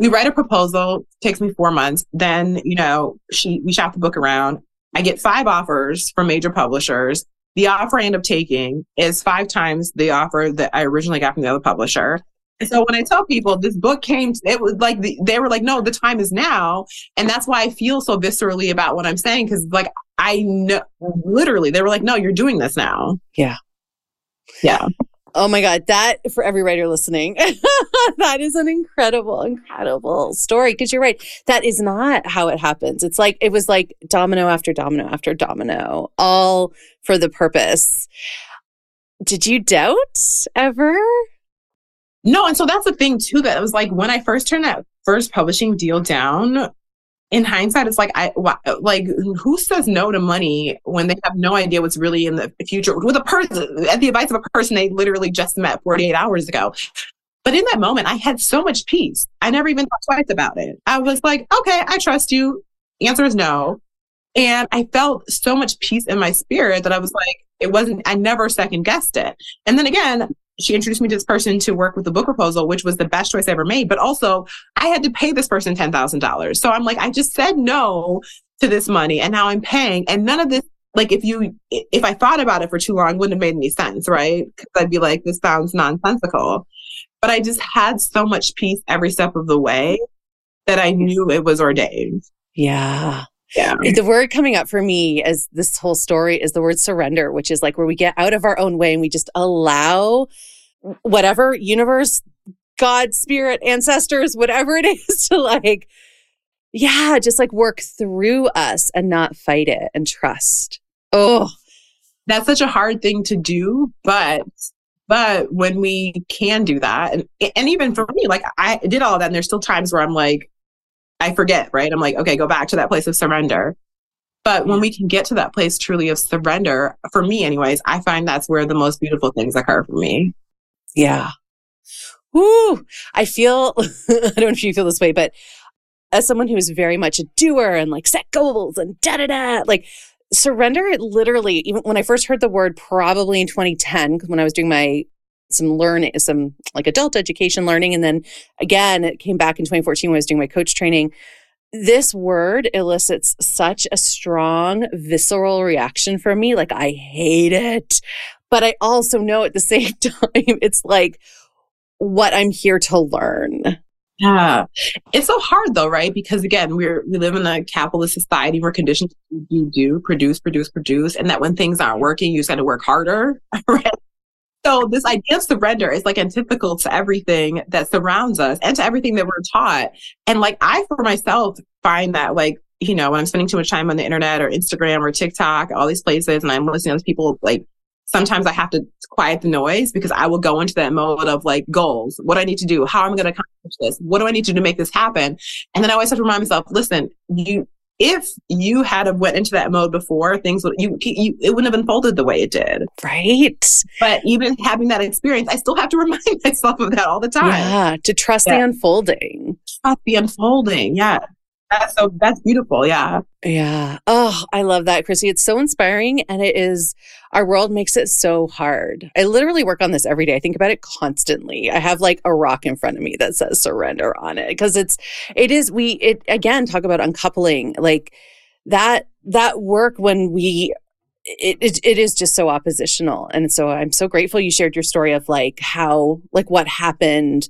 We write a proposal, takes me four months. Then, you know, she, we shop the book around. I get five offers from major publishers. The offer I end up taking is five times the offer that I originally got from the other publisher. And so when I tell people this book came, it was like the, they were like, no, the time is now. And that's why I feel so viscerally about what I'm saying. Cause like I know literally they were like, no, you're doing this now.
Yeah.
Yeah.
Oh my God. That for every writer listening, *laughs* that is an incredible, incredible story. Cause you're right. That is not how it happens. It's like, it was like domino after domino after domino, all for the purpose. Did you doubt ever?
No. And so that's the thing too, that it was like when I first turned that first publishing deal down, in hindsight, it's like I like who says no to money when they have no idea what's really in the future with a person at the advice of a person they literally just met 48 hours ago. But in that moment, I had so much peace. I never even thought twice about it. I was like, okay, I trust you. Answer is no. And I felt so much peace in my spirit that I was like, it wasn't, I never second guessed it. And then again, she introduced me to this person to work with the book proposal, which was the best choice I ever made. But also, I had to pay this person $10,000. So I'm like, I just said no to this money and now I'm paying. And none of this, like, if you, if I thought about it for too long, wouldn't have made any sense, right? Because I'd be like, this sounds nonsensical. But I just had so much peace every step of the way that I knew it was ordained.
Yeah.
Yeah.
The word coming up for me as this whole story is the word surrender, which is like where we get out of our own way and we just allow whatever universe, God, spirit, ancestors, whatever it *laughs* is to like, yeah, just like work through us and not fight it and trust. Oh,
that's such a hard thing to do, but but when we can do that, and and even for me, like I did all that, and there's still times where I'm like, I forget, right? I'm like, okay, go back to that place of surrender. But when we can get to that place truly of surrender, for me, anyways, I find that's where the most beautiful things occur for me.
Yeah. Woo! I feel, *laughs* I don't know if you feel this way, but as someone who is very much a doer and like set goals and da da da, like surrender, it literally, even when I first heard the word, probably in 2010, when I was doing my some learning, some like adult education learning. And then again, it came back in 2014 when I was doing my coach training. This word elicits such a strong visceral reaction from me. Like, I hate it. But I also know at the same *laughs* time, it's like what I'm here to learn.
Yeah. It's so hard though, right? Because again, we're we live in a capitalist society. We're conditioned to do, do, produce, produce, produce. And that when things aren't working, you just gotta work harder. *laughs* Right. So this idea of surrender is like antithetical to everything that surrounds us and to everything that we're taught. And like I for myself find that like, you know, when I'm spending too much time on the internet or Instagram or TikTok, all these places, and I'm listening to people like sometimes I have to quiet the noise because I will go into that mode of like goals. What do I need to do? How am I going to accomplish this? What do I need to do to make this happen? And then I always have to remind myself, listen, you if you had have went into that mode before, things would you, you it wouldn't have unfolded the way it did.
Right.
But even having that experience, I still have to *laughs* remind myself of that all the time.
Yeah, to trust yeah. the unfolding.
Trust the unfolding. Yeah. That's so that's beautiful. Yeah.
Yeah. Oh, I love that, Chrissy. It's so inspiring. And it is, our world makes it so hard. I literally work on this every day. I think about it constantly. I have like a rock in front of me that says surrender on it because it's, it is, we, it again, talk about uncoupling like that, that work when we, it, it, it is just so oppositional. And so I'm so grateful you shared your story of like how, like what happened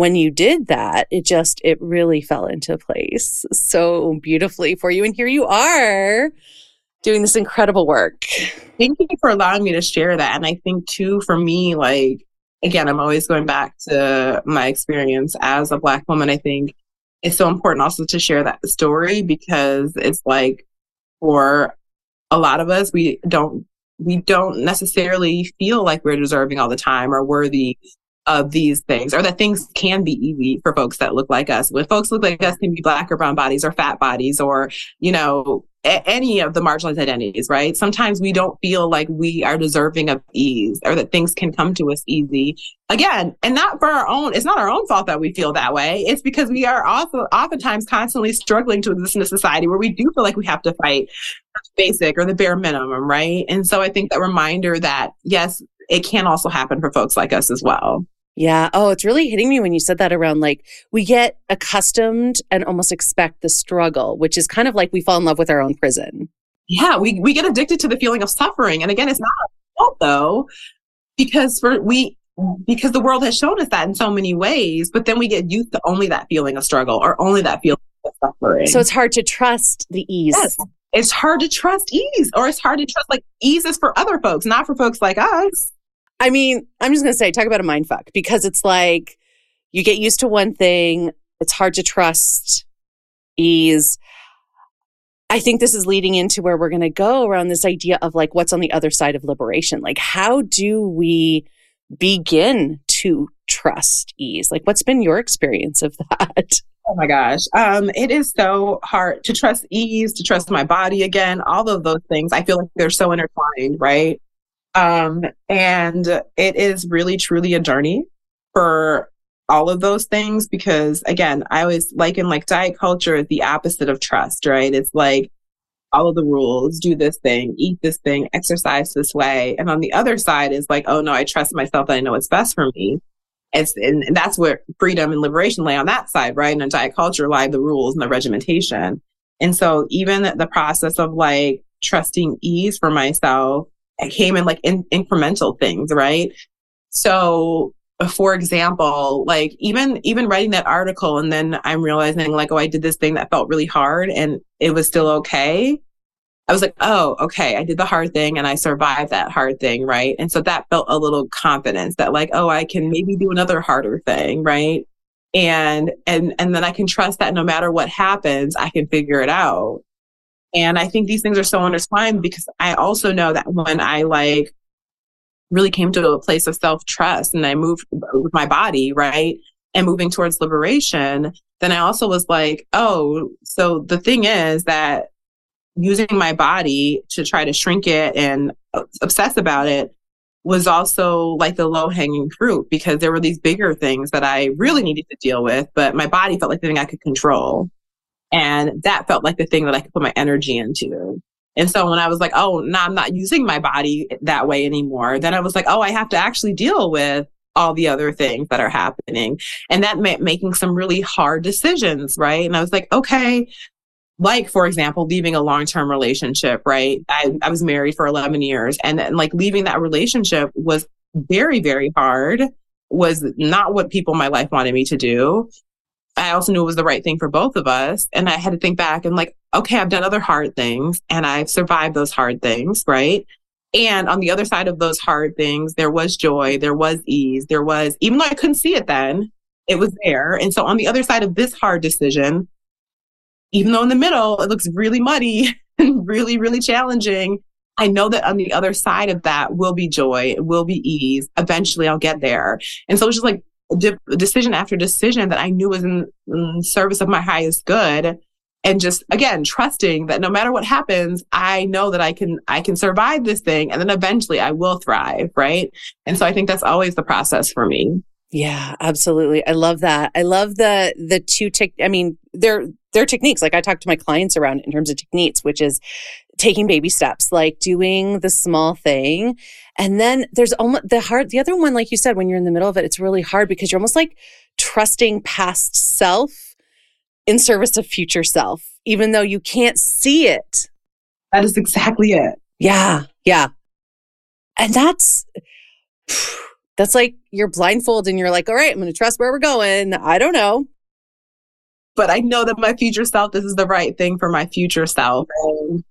when you did that, it just, it really fell into place so beautifully for you. And here you are doing this incredible work.
Thank you for allowing me to share that. And I think too, for me, like, again, I'm always going back to my experience as a Black woman. I think it's so important also to share that story because it's like for a lot of us, we don't we don't necessarily feel like we're deserving all the time or worthy of these things or that things can be easy for folks that look like us. When folks look like us can be black or brown bodies or fat bodies or, you know, a- any of the marginalized identities, right? Sometimes we don't feel like we are deserving of ease or that things can come to us easy. Again, and not for our own, it's not our own fault that we feel that way. It's because we are also oftentimes constantly struggling to exist in a society where we do feel like we have to fight basic or the bare minimum, right? And so I think that reminder that yes, it can also happen for folks like us as well.
Yeah. Oh, it's really hitting me when you said that around like we get accustomed and almost expect the struggle, which is kind of like we fall in love with our own prison.
yeah, we, we get addicted to the feeling of suffering. And again, it's not our fault though, because for we because the world has shown us that in so many ways, but then we get used to only that feeling of struggle or only that feeling of suffering.
So it's hard to trust the ease.
Yes. It's hard to trust ease, or it's hard to trust like ease is for other folks, not for folks like us.
I mean, I'm just gonna say, talk about a mind fuck because it's like you get used to one thing, it's hard to trust ease. I think this is leading into where we're going to go around this idea of like what's on the other side of liberation. Like, how do we begin to trust ease? Like, what's been your experience of *laughs* that?
Oh my gosh. Um, it is so hard to trust ease, to trust my body again, all of those things. I feel like they're so intertwined, right? Um, and it is really truly a journey for all of those things because again, I always liken like diet culture is the opposite of trust, right? It's like follow the rules, do this thing, eat this thing, exercise this way. And on the other side is like, oh no, I trust myself that I know what's best for me. It's, and, and that's where freedom and liberation lay on that side, right? And diet culture lie the rules and the regimentation. And so even the process of like trusting ease for myself, it came in like in, incremental things, right? So for example, like even even writing that article and then I'm realizing like, oh, I did this thing that felt really hard and it was still okay. I was like, oh, okay, I did the hard thing and I survived that hard thing, right? And so that felt a little confidence that like, oh, I can maybe do another harder thing, right? And and and then I can trust that no matter what happens, I can figure it out. And I think these things are so intertwined because I also know that when I like really came to a place of self trust and I moved with my body, right? And moving towards liberation, then I also was like, oh, so the thing is that using my body to try to shrink it and obsess about it was also like the low hanging fruit because there were these bigger things that I really needed to deal with, but my body felt like the thing I could control. And that felt like the thing that I could put my energy into. And so when I was like, oh, no, I'm not using my body that way anymore, then I was like, oh, I have to actually deal with all the other things that are happening. And that meant making some really hard decisions, right? And I was like, okay, like for example, leaving a long-term relationship, right? I, I was married for 11 years and then like leaving that relationship was very, very hard, was not what people in my life wanted me to do. I also knew it was the right thing for both of us. And I had to think back and like, okay, I've done other hard things and I've survived those hard things, right? And on the other side of those hard things, there was joy, there was ease, there was, even though I couldn't see it then, it was there. And so on the other side of this hard decision, even though in the middle it looks really muddy *laughs* and really, really challenging, I know that on the other side of that will be joy, it will be ease. Eventually I'll get there. And so it's just like de- decision after decision that I knew was in, in service of my highest good. And just again trusting that no matter what happens i know that i can i can survive this thing and then eventually i will thrive right? And so i think that's always the process for me.
Yeah absolutely. I love that. I love the the two tech i mean they're they're techniques. Like i talk to my clients around in terms of techniques which is taking baby steps, like doing the small thing. And then there's almost the hard, the other one, like you said, when you're in the middle of it, it's really hard because you're almost like trusting past self in service of future self, even though you can't see it.
That is exactly it.
Yeah. Yeah. And that's, *sighs* that's like you're blindfolded and you're like, all right, I'm going to trust where we're going. I don't know.
But I know that my future self, this is the right thing for my future self. And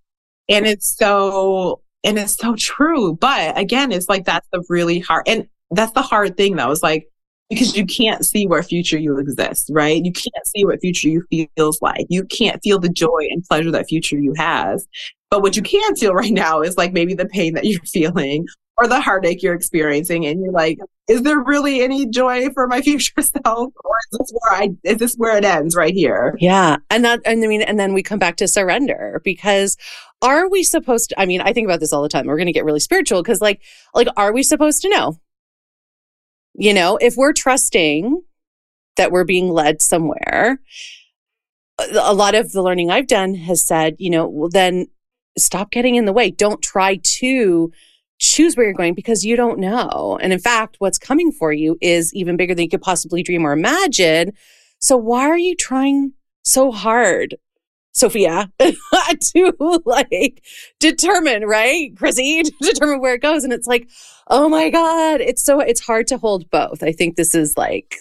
and it's so, and it's so true. But again, it's like, that's the really hard, and that's the hard thing though, is like, because you can't see where future you exist, right? You can't see what future you feels like. You can't feel the joy and pleasure that future you has. But what you can feel right now is like maybe the pain that you're *laughs* feeling or the heartache you're experiencing and you're like is there really any joy for my *laughs* future self or is this where i is this where it ends right here
yeah and that and i mean and then we come back to surrender because are we supposed to i mean i think about this all the time. We're going to get really spiritual because like like are we supposed to know? You know if we're trusting that we're being led somewhere a lot of the learning i've done has said you know well then stop getting in the way. Don't try to choose where you're going because you don't know. And in fact what's coming for you is even bigger than you could possibly dream or imagine. So why are you trying so hard Sophia *laughs* to like determine, right? Chrissy, *laughs* to determine where it goes. And it's like, oh my God, it's so, it's hard to hold both. I think this is like,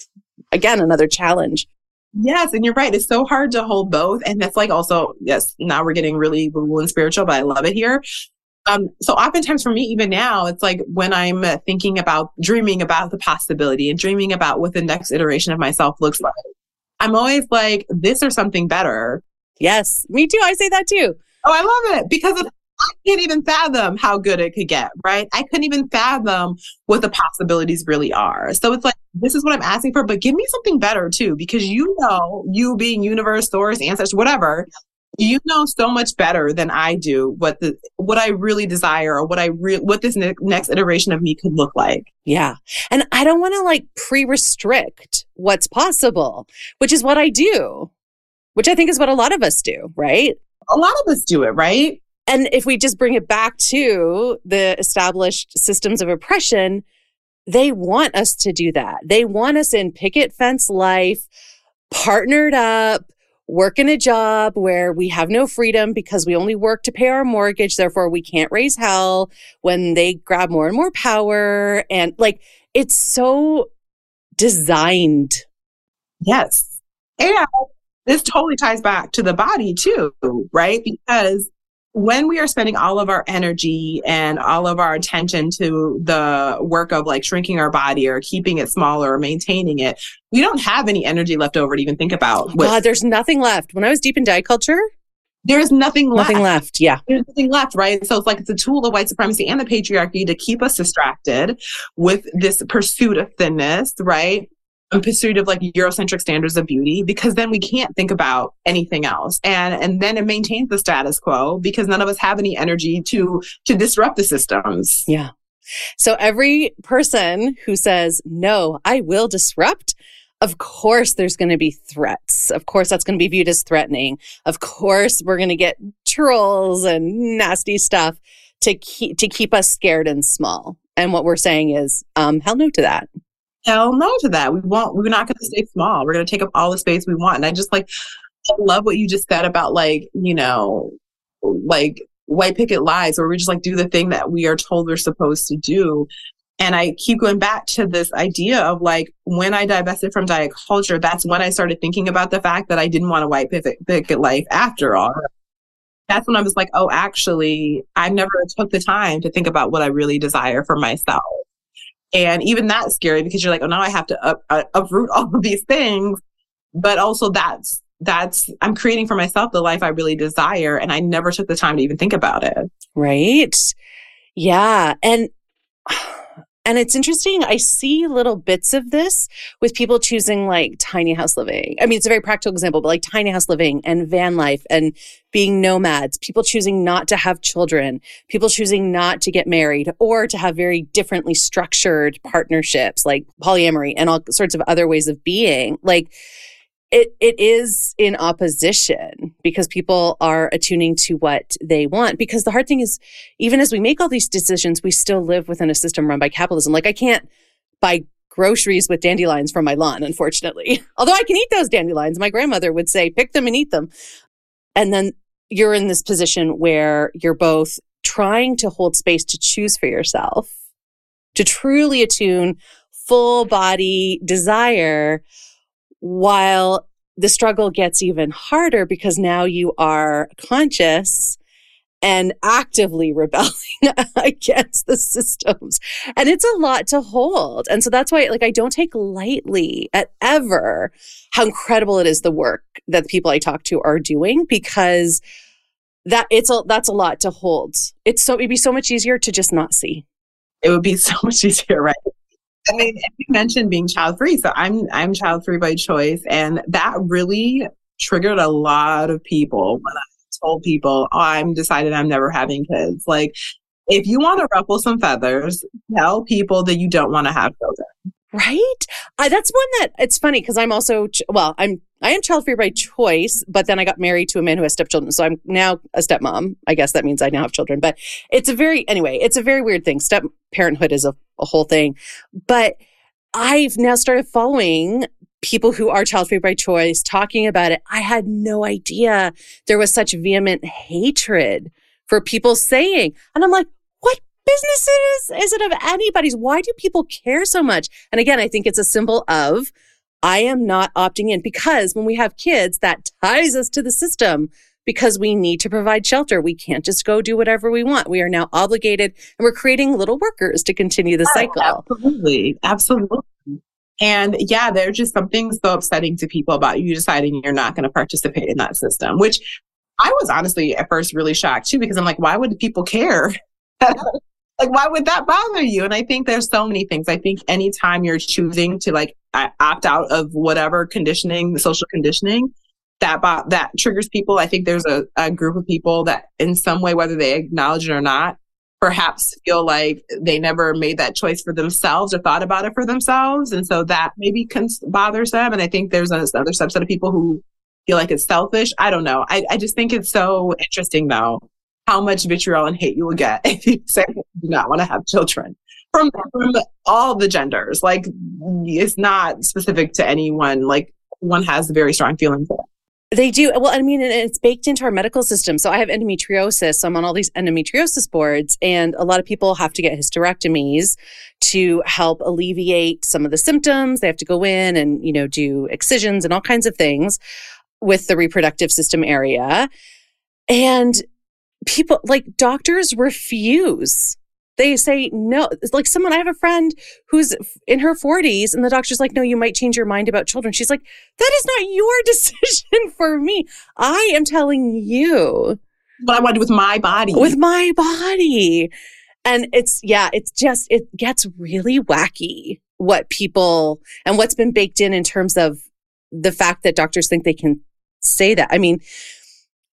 again, another challenge.
Yes, and you're right. It's so hard to hold both. And that's like also, yes, now we're getting really woo and spiritual, but I love it here. Um, so oftentimes for me, even now, it's like when I'm thinking about dreaming about the possibility and dreaming about what the next iteration of myself looks like, I'm always like, this or something better.
Yes, me too. I say that too.
Oh, I love it because I can't even fathom how good it could get, right? I couldn't even fathom what the possibilities really are. So it's like, this is what I'm asking for, but give me something better too, because you know, you being universe, source, ancestors, whatever, you know so much better than I do what the what I really desire or what I re- what this ne- next iteration of me could look like.
Yeah. And I don't want to like pre-restrict what's possible, which is what I do. Which I think is what a lot of us do, right?
A lot of us do it, right?
And if we just bring it back to the established systems of oppression, they want us to do that. They want us in picket fence life, partnered up, working a job where we have no freedom because we only work to pay our mortgage. Therefore, we can't raise hell when they grab more and more power. And like, it's so designed.
Yes. And this totally ties back to the body too, right? Because when we are spending all of our energy and all of our attention to the work of like shrinking our body or keeping it smaller or maintaining it, we don't have any energy left over to even think about.
What, God, there's nothing left. When I was deep in diet culture,
there's nothing left.
Nothing left. Yeah.
There's nothing left, right? So it's like it's a tool of white supremacy and the patriarchy to keep us distracted with this pursuit of thinness, right? In pursuit of like Eurocentric standards of beauty because then we can't think about anything else. And and then it maintains the status quo because none of us have any energy to to disrupt the systems.
Yeah. So every person who says, no, I will disrupt, of course there's going to be threats. Of course that's going to be viewed as threatening. Of course we're going to get trolls and nasty stuff to keep to keep us scared and small. And what we're saying is, um, hell no to that
hell no to that. We want, we're not going to stay small. We're going to take up all the space we want. And I just like, I love what you just said about like, you know, like white picket lies where we just like do the thing that we are told we're supposed to do. And I keep going back to this idea of like when I divested from diet culture, that's when I started thinking about the fact that I didn't want a white picket, picket life after all. That's when I was like, oh, actually, I never took the time to think about what I really desire for myself. And even that's scary because you're like, oh, now I have to up, uh, uproot *laughs* all of these things. But also that's, that's, I'm creating for myself the life I really desire. And I never took the time to even think about it.
Right. Yeah. And *sighs* and it's interesting. I see little bits of this with people choosing like tiny house living. I mean, it's a very practical example, but like tiny house living and van life and being nomads, people choosing not to have children, people choosing not to get married or to have very differently structured partnerships like polyamory and all sorts of other ways of being. Like, it it is in opposition because people are attuning to what they want because the hard thing is even as we make all these decisions we still live within a system run by capitalism. Like i can't buy groceries with dandelions from my lawn unfortunately. *laughs* Although i can eat those dandelions. My grandmother would say pick them and eat them. And then you're in this position where you're both trying to hold space to choose for yourself to truly attune full body desire while the struggle gets even harder because now you are conscious and actively *laughs* rebelling against the systems. And it's a lot to hold. And so that's why, like, I don't take lightly at ever how incredible it is the work that the people I talk to are doing because that it's a, that's a lot to hold. It's so, it'd be so much easier to just not see.
It would be *laughs* so much easier, right? I mean, you mentioned being child free, so I'm I'm child free by choice, and that really triggered a lot of people when I told people, "Oh, I'm decided I'm never having kids." Like, if you want to ruffle some feathers, tell people that you don't want to have children.
Right? That's one that it's funny because I'm also ch- well, I'm I am child free by choice, but then I got married to a man who has stepchildren, so I'm now a stepmom. I guess that means I now have children, but it's a very anyway, it's a very weird thing. Step parenthood is a, a whole thing, but I've now started following people who are child free by choice talking about it, I had no idea there was such vehement hatred for people saying, and I'm like, what business is, is it of anybody's? Why do people care so much? And again, I think it's a symbol of I am not opting in. Because when we have kids, that ties us to the system because we need to provide shelter. We can't just go do whatever we want. We are now obligated and we're creating little workers to continue the cycle.
Absolutely. Absolutely. And yeah, there's just something so upsetting to people about you deciding you're not going to participate in that system, which I was honestly at first really shocked too, because I'm like, why would people care? *laughs* like, why would that bother you? And I think there's so many things. I think anytime you're choosing to like opt out of whatever conditioning, the social conditioning, that that triggers people. I think there's a, a group of people that, in some way, whether they acknowledge it or not, perhaps feel like they never made that choice for themselves or thought about it for themselves. And so that maybe cons- bothers them. And I think there's another subset of people who feel like it's selfish. I don't know. I, I just think it's so interesting, though, how much vitriol and hate you will get *laughs* if you say you do not want to have children from, from all the genders. Like, it's not specific to anyone. Like, one has very strong feelings
they do. Well, I mean, it's baked into our medical system. So I have endometriosis. So I'm on all these endometriosis boards, and a lot of people have to get hysterectomies to help alleviate some of the symptoms. They have to go in and, you know, do excisions and all kinds of things with the reproductive system area. And people like doctors refuse they say no. It's like someone, I have a friend who's in her 40s and the doctor's like, no, you might change your mind about children. She's like, that is not your *laughs* decision for me. I am telling you
what I want to do with my body.
With my body. And it's, yeah, it's just, it gets really wacky what people and what's been baked in in terms of the fact that doctors think they can say that. I mean,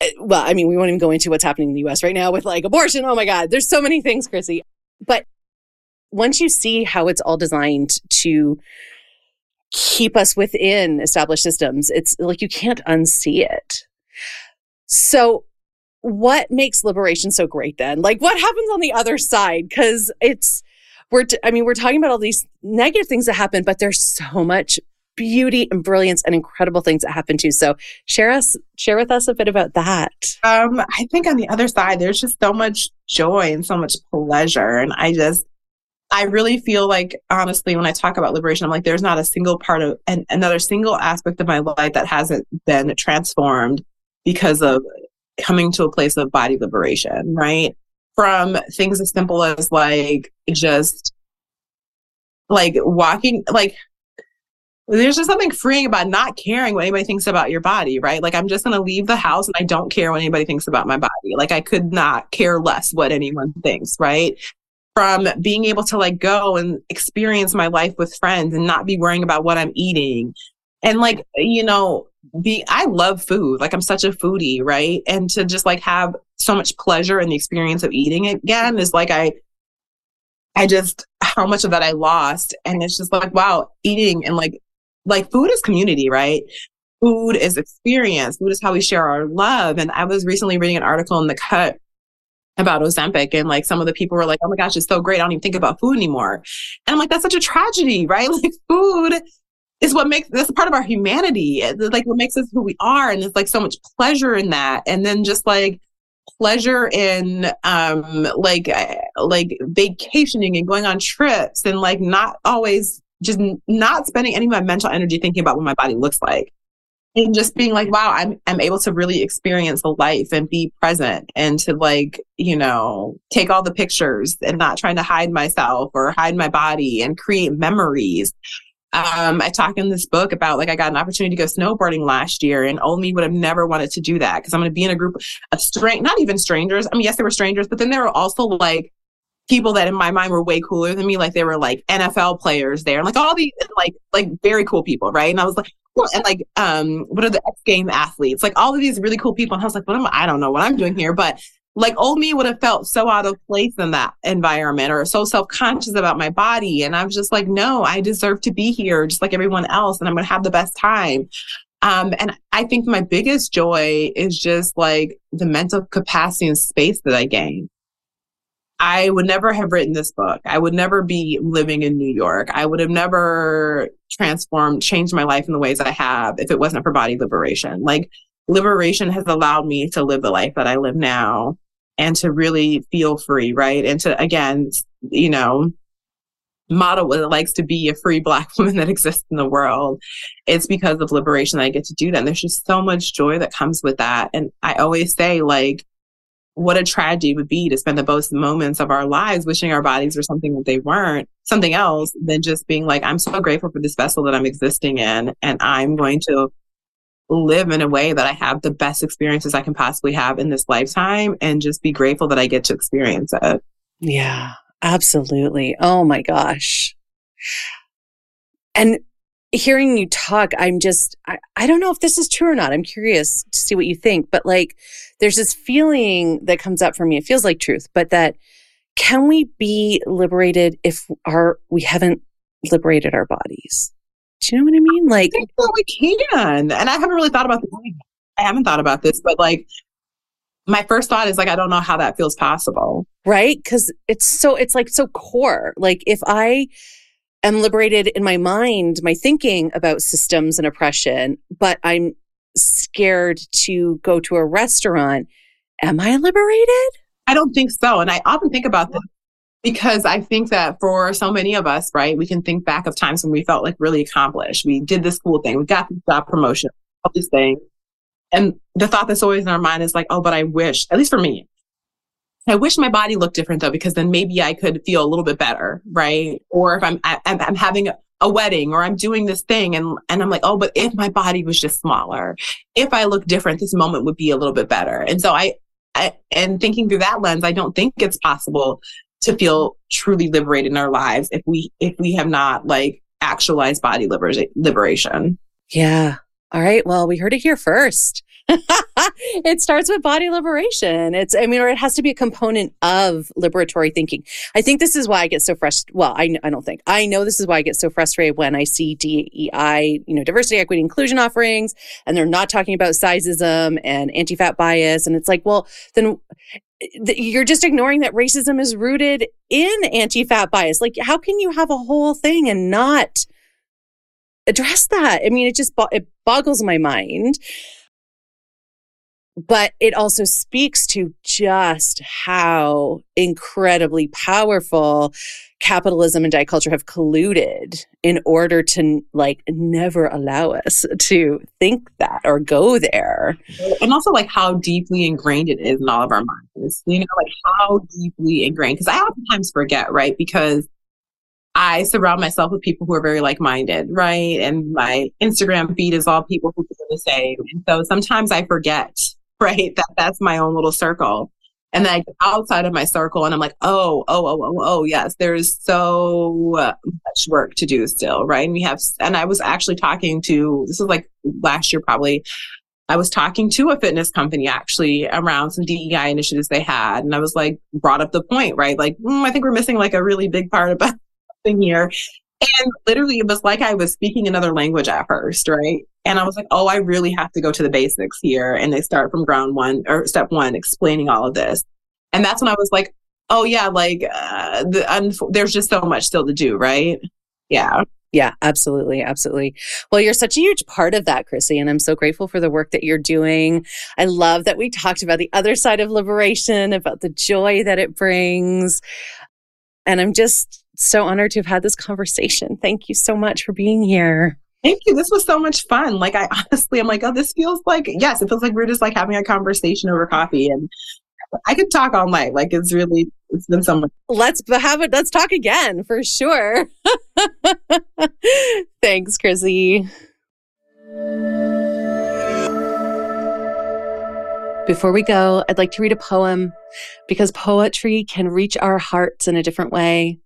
eh, well, I mean, we won't even go into what's happening in the US right now with like abortion. Oh my God, there's so many things, Chrissy. But once you see how it's all designed to keep us within established systems, it's like you can't unsee it. So, what makes liberation so great then? Like, what happens on the other side? Because it's, we're, t- I mean, we're talking about all these negative things that happen, but there's so much beauty and brilliance and incredible things that happen too. So share us, share with us a bit about that.
Um, I think on the other side, there's just so much joy and so much pleasure. And I just, I really feel like, honestly, when I talk about liberation, I'm like, there's not a single part of and another single aspect of my life that hasn't been transformed because of coming to a place of body liberation, right? From things as simple as like just like walking, like there's just something freeing about not caring what anybody thinks about your body, right? Like I'm just going to leave the house and I don't care what anybody thinks about my body. Like I could not care less what anyone thinks, right? From being able to like go and experience my life with friends and not be worrying about what I'm eating. And like, you know, be I love food. Like I'm such a foodie, right? And to just like have so much pleasure in the experience of eating again is like I I just how much of that I lost. And it's just like, wow, eating and like like food is community, right? Food is experience. Food is how we share our love. And I was recently reading an article in the cut about Ozempic and like some of the people were like, oh my gosh, it's so great. I don't even think about food anymore. And I'm like, that's such a tragedy, right? *laughs* Like food is what makes that's part of our humanity. It's like what makes us who we are. And there's like so much pleasure in that. And then just like pleasure in um like like vacationing and going on trips and like not always just not spending any of my mental energy thinking about what my body looks like and just being like wow i'm i'm able to really experience the life and be present and to like you know take all the pictures and not trying to hide myself or hide my body and create memories um, I talk in this book about like I got an opportunity to go snowboarding last year, and old me would have never wanted to do that because I'm going to be in a group of strange, not even strangers. I mean, yes, they were strangers, but then there were also like people that in my mind were way cooler than me. Like they were like NFL players there, and like all these like like very cool people, right? And I was like, well, and like um, what are the X game athletes? Like all of these really cool people. And I was like, what am I? I don't know what I'm doing here, but like old me would have felt so out of place in that environment or so self-conscious about my body and i was just like no i deserve to be here just like everyone else and i'm going to have the best time um, and i think my biggest joy is just like the mental capacity and space that i gain I would never have written this book. I would never be living in New York. I would have never transformed, changed my life in the ways I have if it wasn't for body liberation. Like liberation has allowed me to live the life that I live now and to really feel free, right? And to, again, you know, model what it likes to be a free black *laughs* woman that exists in the world. It's because of liberation that I get to do that. And there's just so much joy that comes with that. And I always say, like, what a tragedy would be to spend the most moments of our lives wishing our bodies were something that they weren't, something else, than just being like, I'm so grateful for this vessel that I'm existing in. And I'm going to live in a way that I have the best experiences I can possibly have in this lifetime and just be grateful that I get to experience it.
Yeah, absolutely. Oh my gosh. And hearing you talk, I'm just, I, I don't know if this is true or not. I'm curious to see what you think, but like, there's this feeling that comes up for me. It feels like truth, but that can we be liberated if our, we haven't liberated our bodies? Do you know what I mean? Like,
I we can. And I haven't really thought about this. I haven't thought about this, but like, my first thought is like, I don't know how that feels possible.
Right. Cause it's so, it's like so core. Like, if I am liberated in my mind, my thinking about systems and oppression, but I'm scared to go to a restaurant, am I liberated?
I don't think so. And I often think about this because I think that for so many of us, right, we can think back of times when we felt like really accomplished. We did this cool thing, we got the job promotion, all these things. And the thought that's always in our mind is like, oh, but I wish, at least for me, I wish my body looked different though, because then maybe I could feel a little bit better, right? Or if I'm I, am i am having a wedding or I'm doing this thing and and I'm like, oh, but if my body was just smaller, if I look different, this moment would be a little bit better. And so I, I and thinking through that lens, I don't think it's possible to feel truly liberated in our lives if we if we have not like actualized body liber- liberation.
Yeah. All right. Well, we heard it here first. *laughs* it starts with body liberation. It's, I mean, or it has to be a component of liberatory thinking. I think this is why I get so frustrated. Well, I, I don't think, I know this is why I get so frustrated when I see DEI, you know, diversity, equity, inclusion offerings, and they're not talking about sizeism and anti fat bias. And it's like, well, then eh, you're just ignoring that racism is rooted in anti fat bias. Like, how can you have a whole thing and not address that? I mean, it just, it boggles my mind but it also speaks to just how incredibly powerful capitalism and diet culture have colluded in order to like never allow us to think that or go there.
And also like how deeply ingrained it is in all of our minds. You know, like how deeply ingrained. Because I oftentimes forget, right? Because I surround myself with people who are very like minded, right? And my Instagram feed is all people who do the same. And so sometimes I forget right? That that's my own little circle. And then I get outside of my circle and I'm like, oh, oh, oh, oh, oh, yes, there's so much work to do still, right? And we have, and I was actually talking to, this is like last year probably, I was talking to a fitness company actually around some DEI initiatives they had. And I was like, brought up the point, right? Like, mm, I think we're missing like a really big part about *laughs* something here. And literally, it was like I was speaking another language at first, right? And I was like, oh, I really have to go to the basics here. And they start from ground one or step one, explaining all of this. And that's when I was like, oh, yeah, like uh, the, there's just so much still to do, right? Yeah.
Yeah, absolutely. Absolutely. Well, you're such a huge part of that, Chrissy, and I'm so grateful for the work that you're doing. I love that we talked about the other side of liberation, about the joy that it brings. And I'm just so honored to have had this conversation. Thank you so much for being here.
Thank you. This was so much fun. Like I *laughs* honestly, I'm like, oh, this feels like yes, it feels like we're just like having a conversation over coffee, and I could talk all night. Like it's really, it's been so much.
Let's have it. Let's talk again for sure. *laughs* Thanks, Chrissy. Before we go, I'd like to read a poem because poetry can reach our hearts in a different way.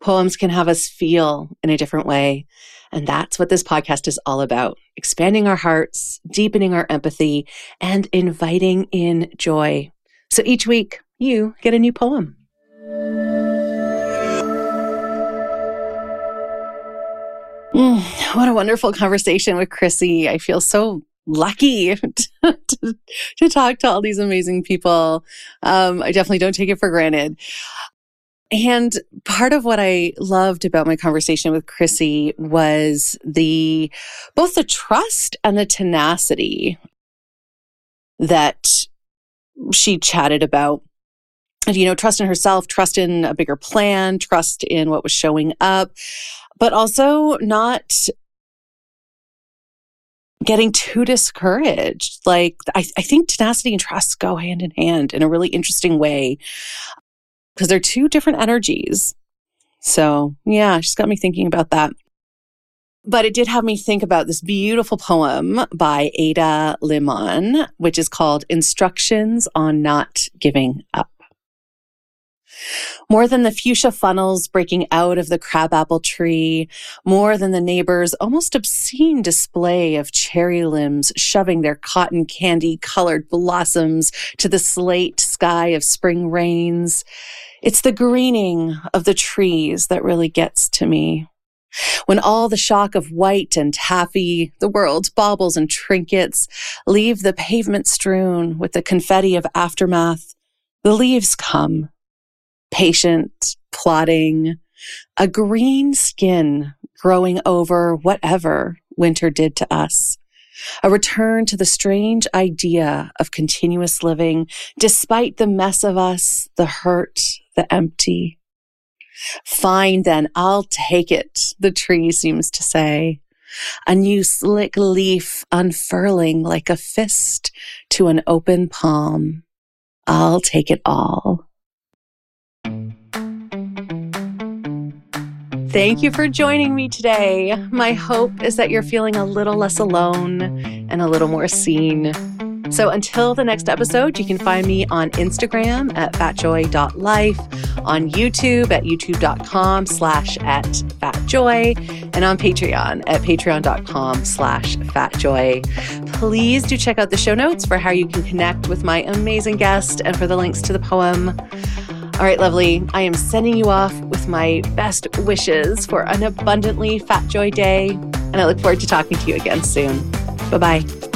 Poems can have us feel in a different way. And that's what this podcast is all about expanding our hearts, deepening our empathy, and inviting in joy. So each week, you get a new poem. Mm, what a wonderful conversation with Chrissy. I feel so lucky *laughs* to, to, to, talk to all these amazing people. Um, I definitely don't take it for granted. And part of what I loved about my conversation with Chrissy was the both the trust and the tenacity that she chatted about. You know, trust in herself, trust in a bigger plan, trust in what was showing up, but also not getting too discouraged. Like, I, I think tenacity and trust go hand in hand in a really interesting way because they're two different energies. So, yeah, she's got me thinking about that. But it did have me think about this beautiful poem by Ada Limon, which is called Instructions on Not Giving Up. More than the fuchsia funnels breaking out of the crabapple tree, more than the neighbor's almost obscene display of cherry limbs shoving their cotton candy colored blossoms to the slate sky of spring rains, it's the greening of the trees that really gets to me. When all the shock of white and taffy, the world's baubles and trinkets leave the pavement strewn with the confetti of aftermath, the leaves come patient, plodding, a green skin growing over whatever winter did to us. A return to the strange idea of continuous living, despite the mess of us, the hurt, the empty. Fine then, I'll take it, the tree seems to say. A new slick leaf unfurling like a fist to an open palm. I'll take it all. Thank you for joining me today. My hope is that you're feeling a little less alone and a little more seen. So until the next episode, you can find me on Instagram at fatjoy.life, on YouTube at youtube.com slash at fatjoy, and on Patreon at patreon.com slash fatjoy. Please do check out the show notes for how you can connect with my amazing guest and for the links to the poem. All right, lovely. I am sending you off with my best wishes for an abundantly fat joy day, and I look forward to talking to you again soon. Bye bye.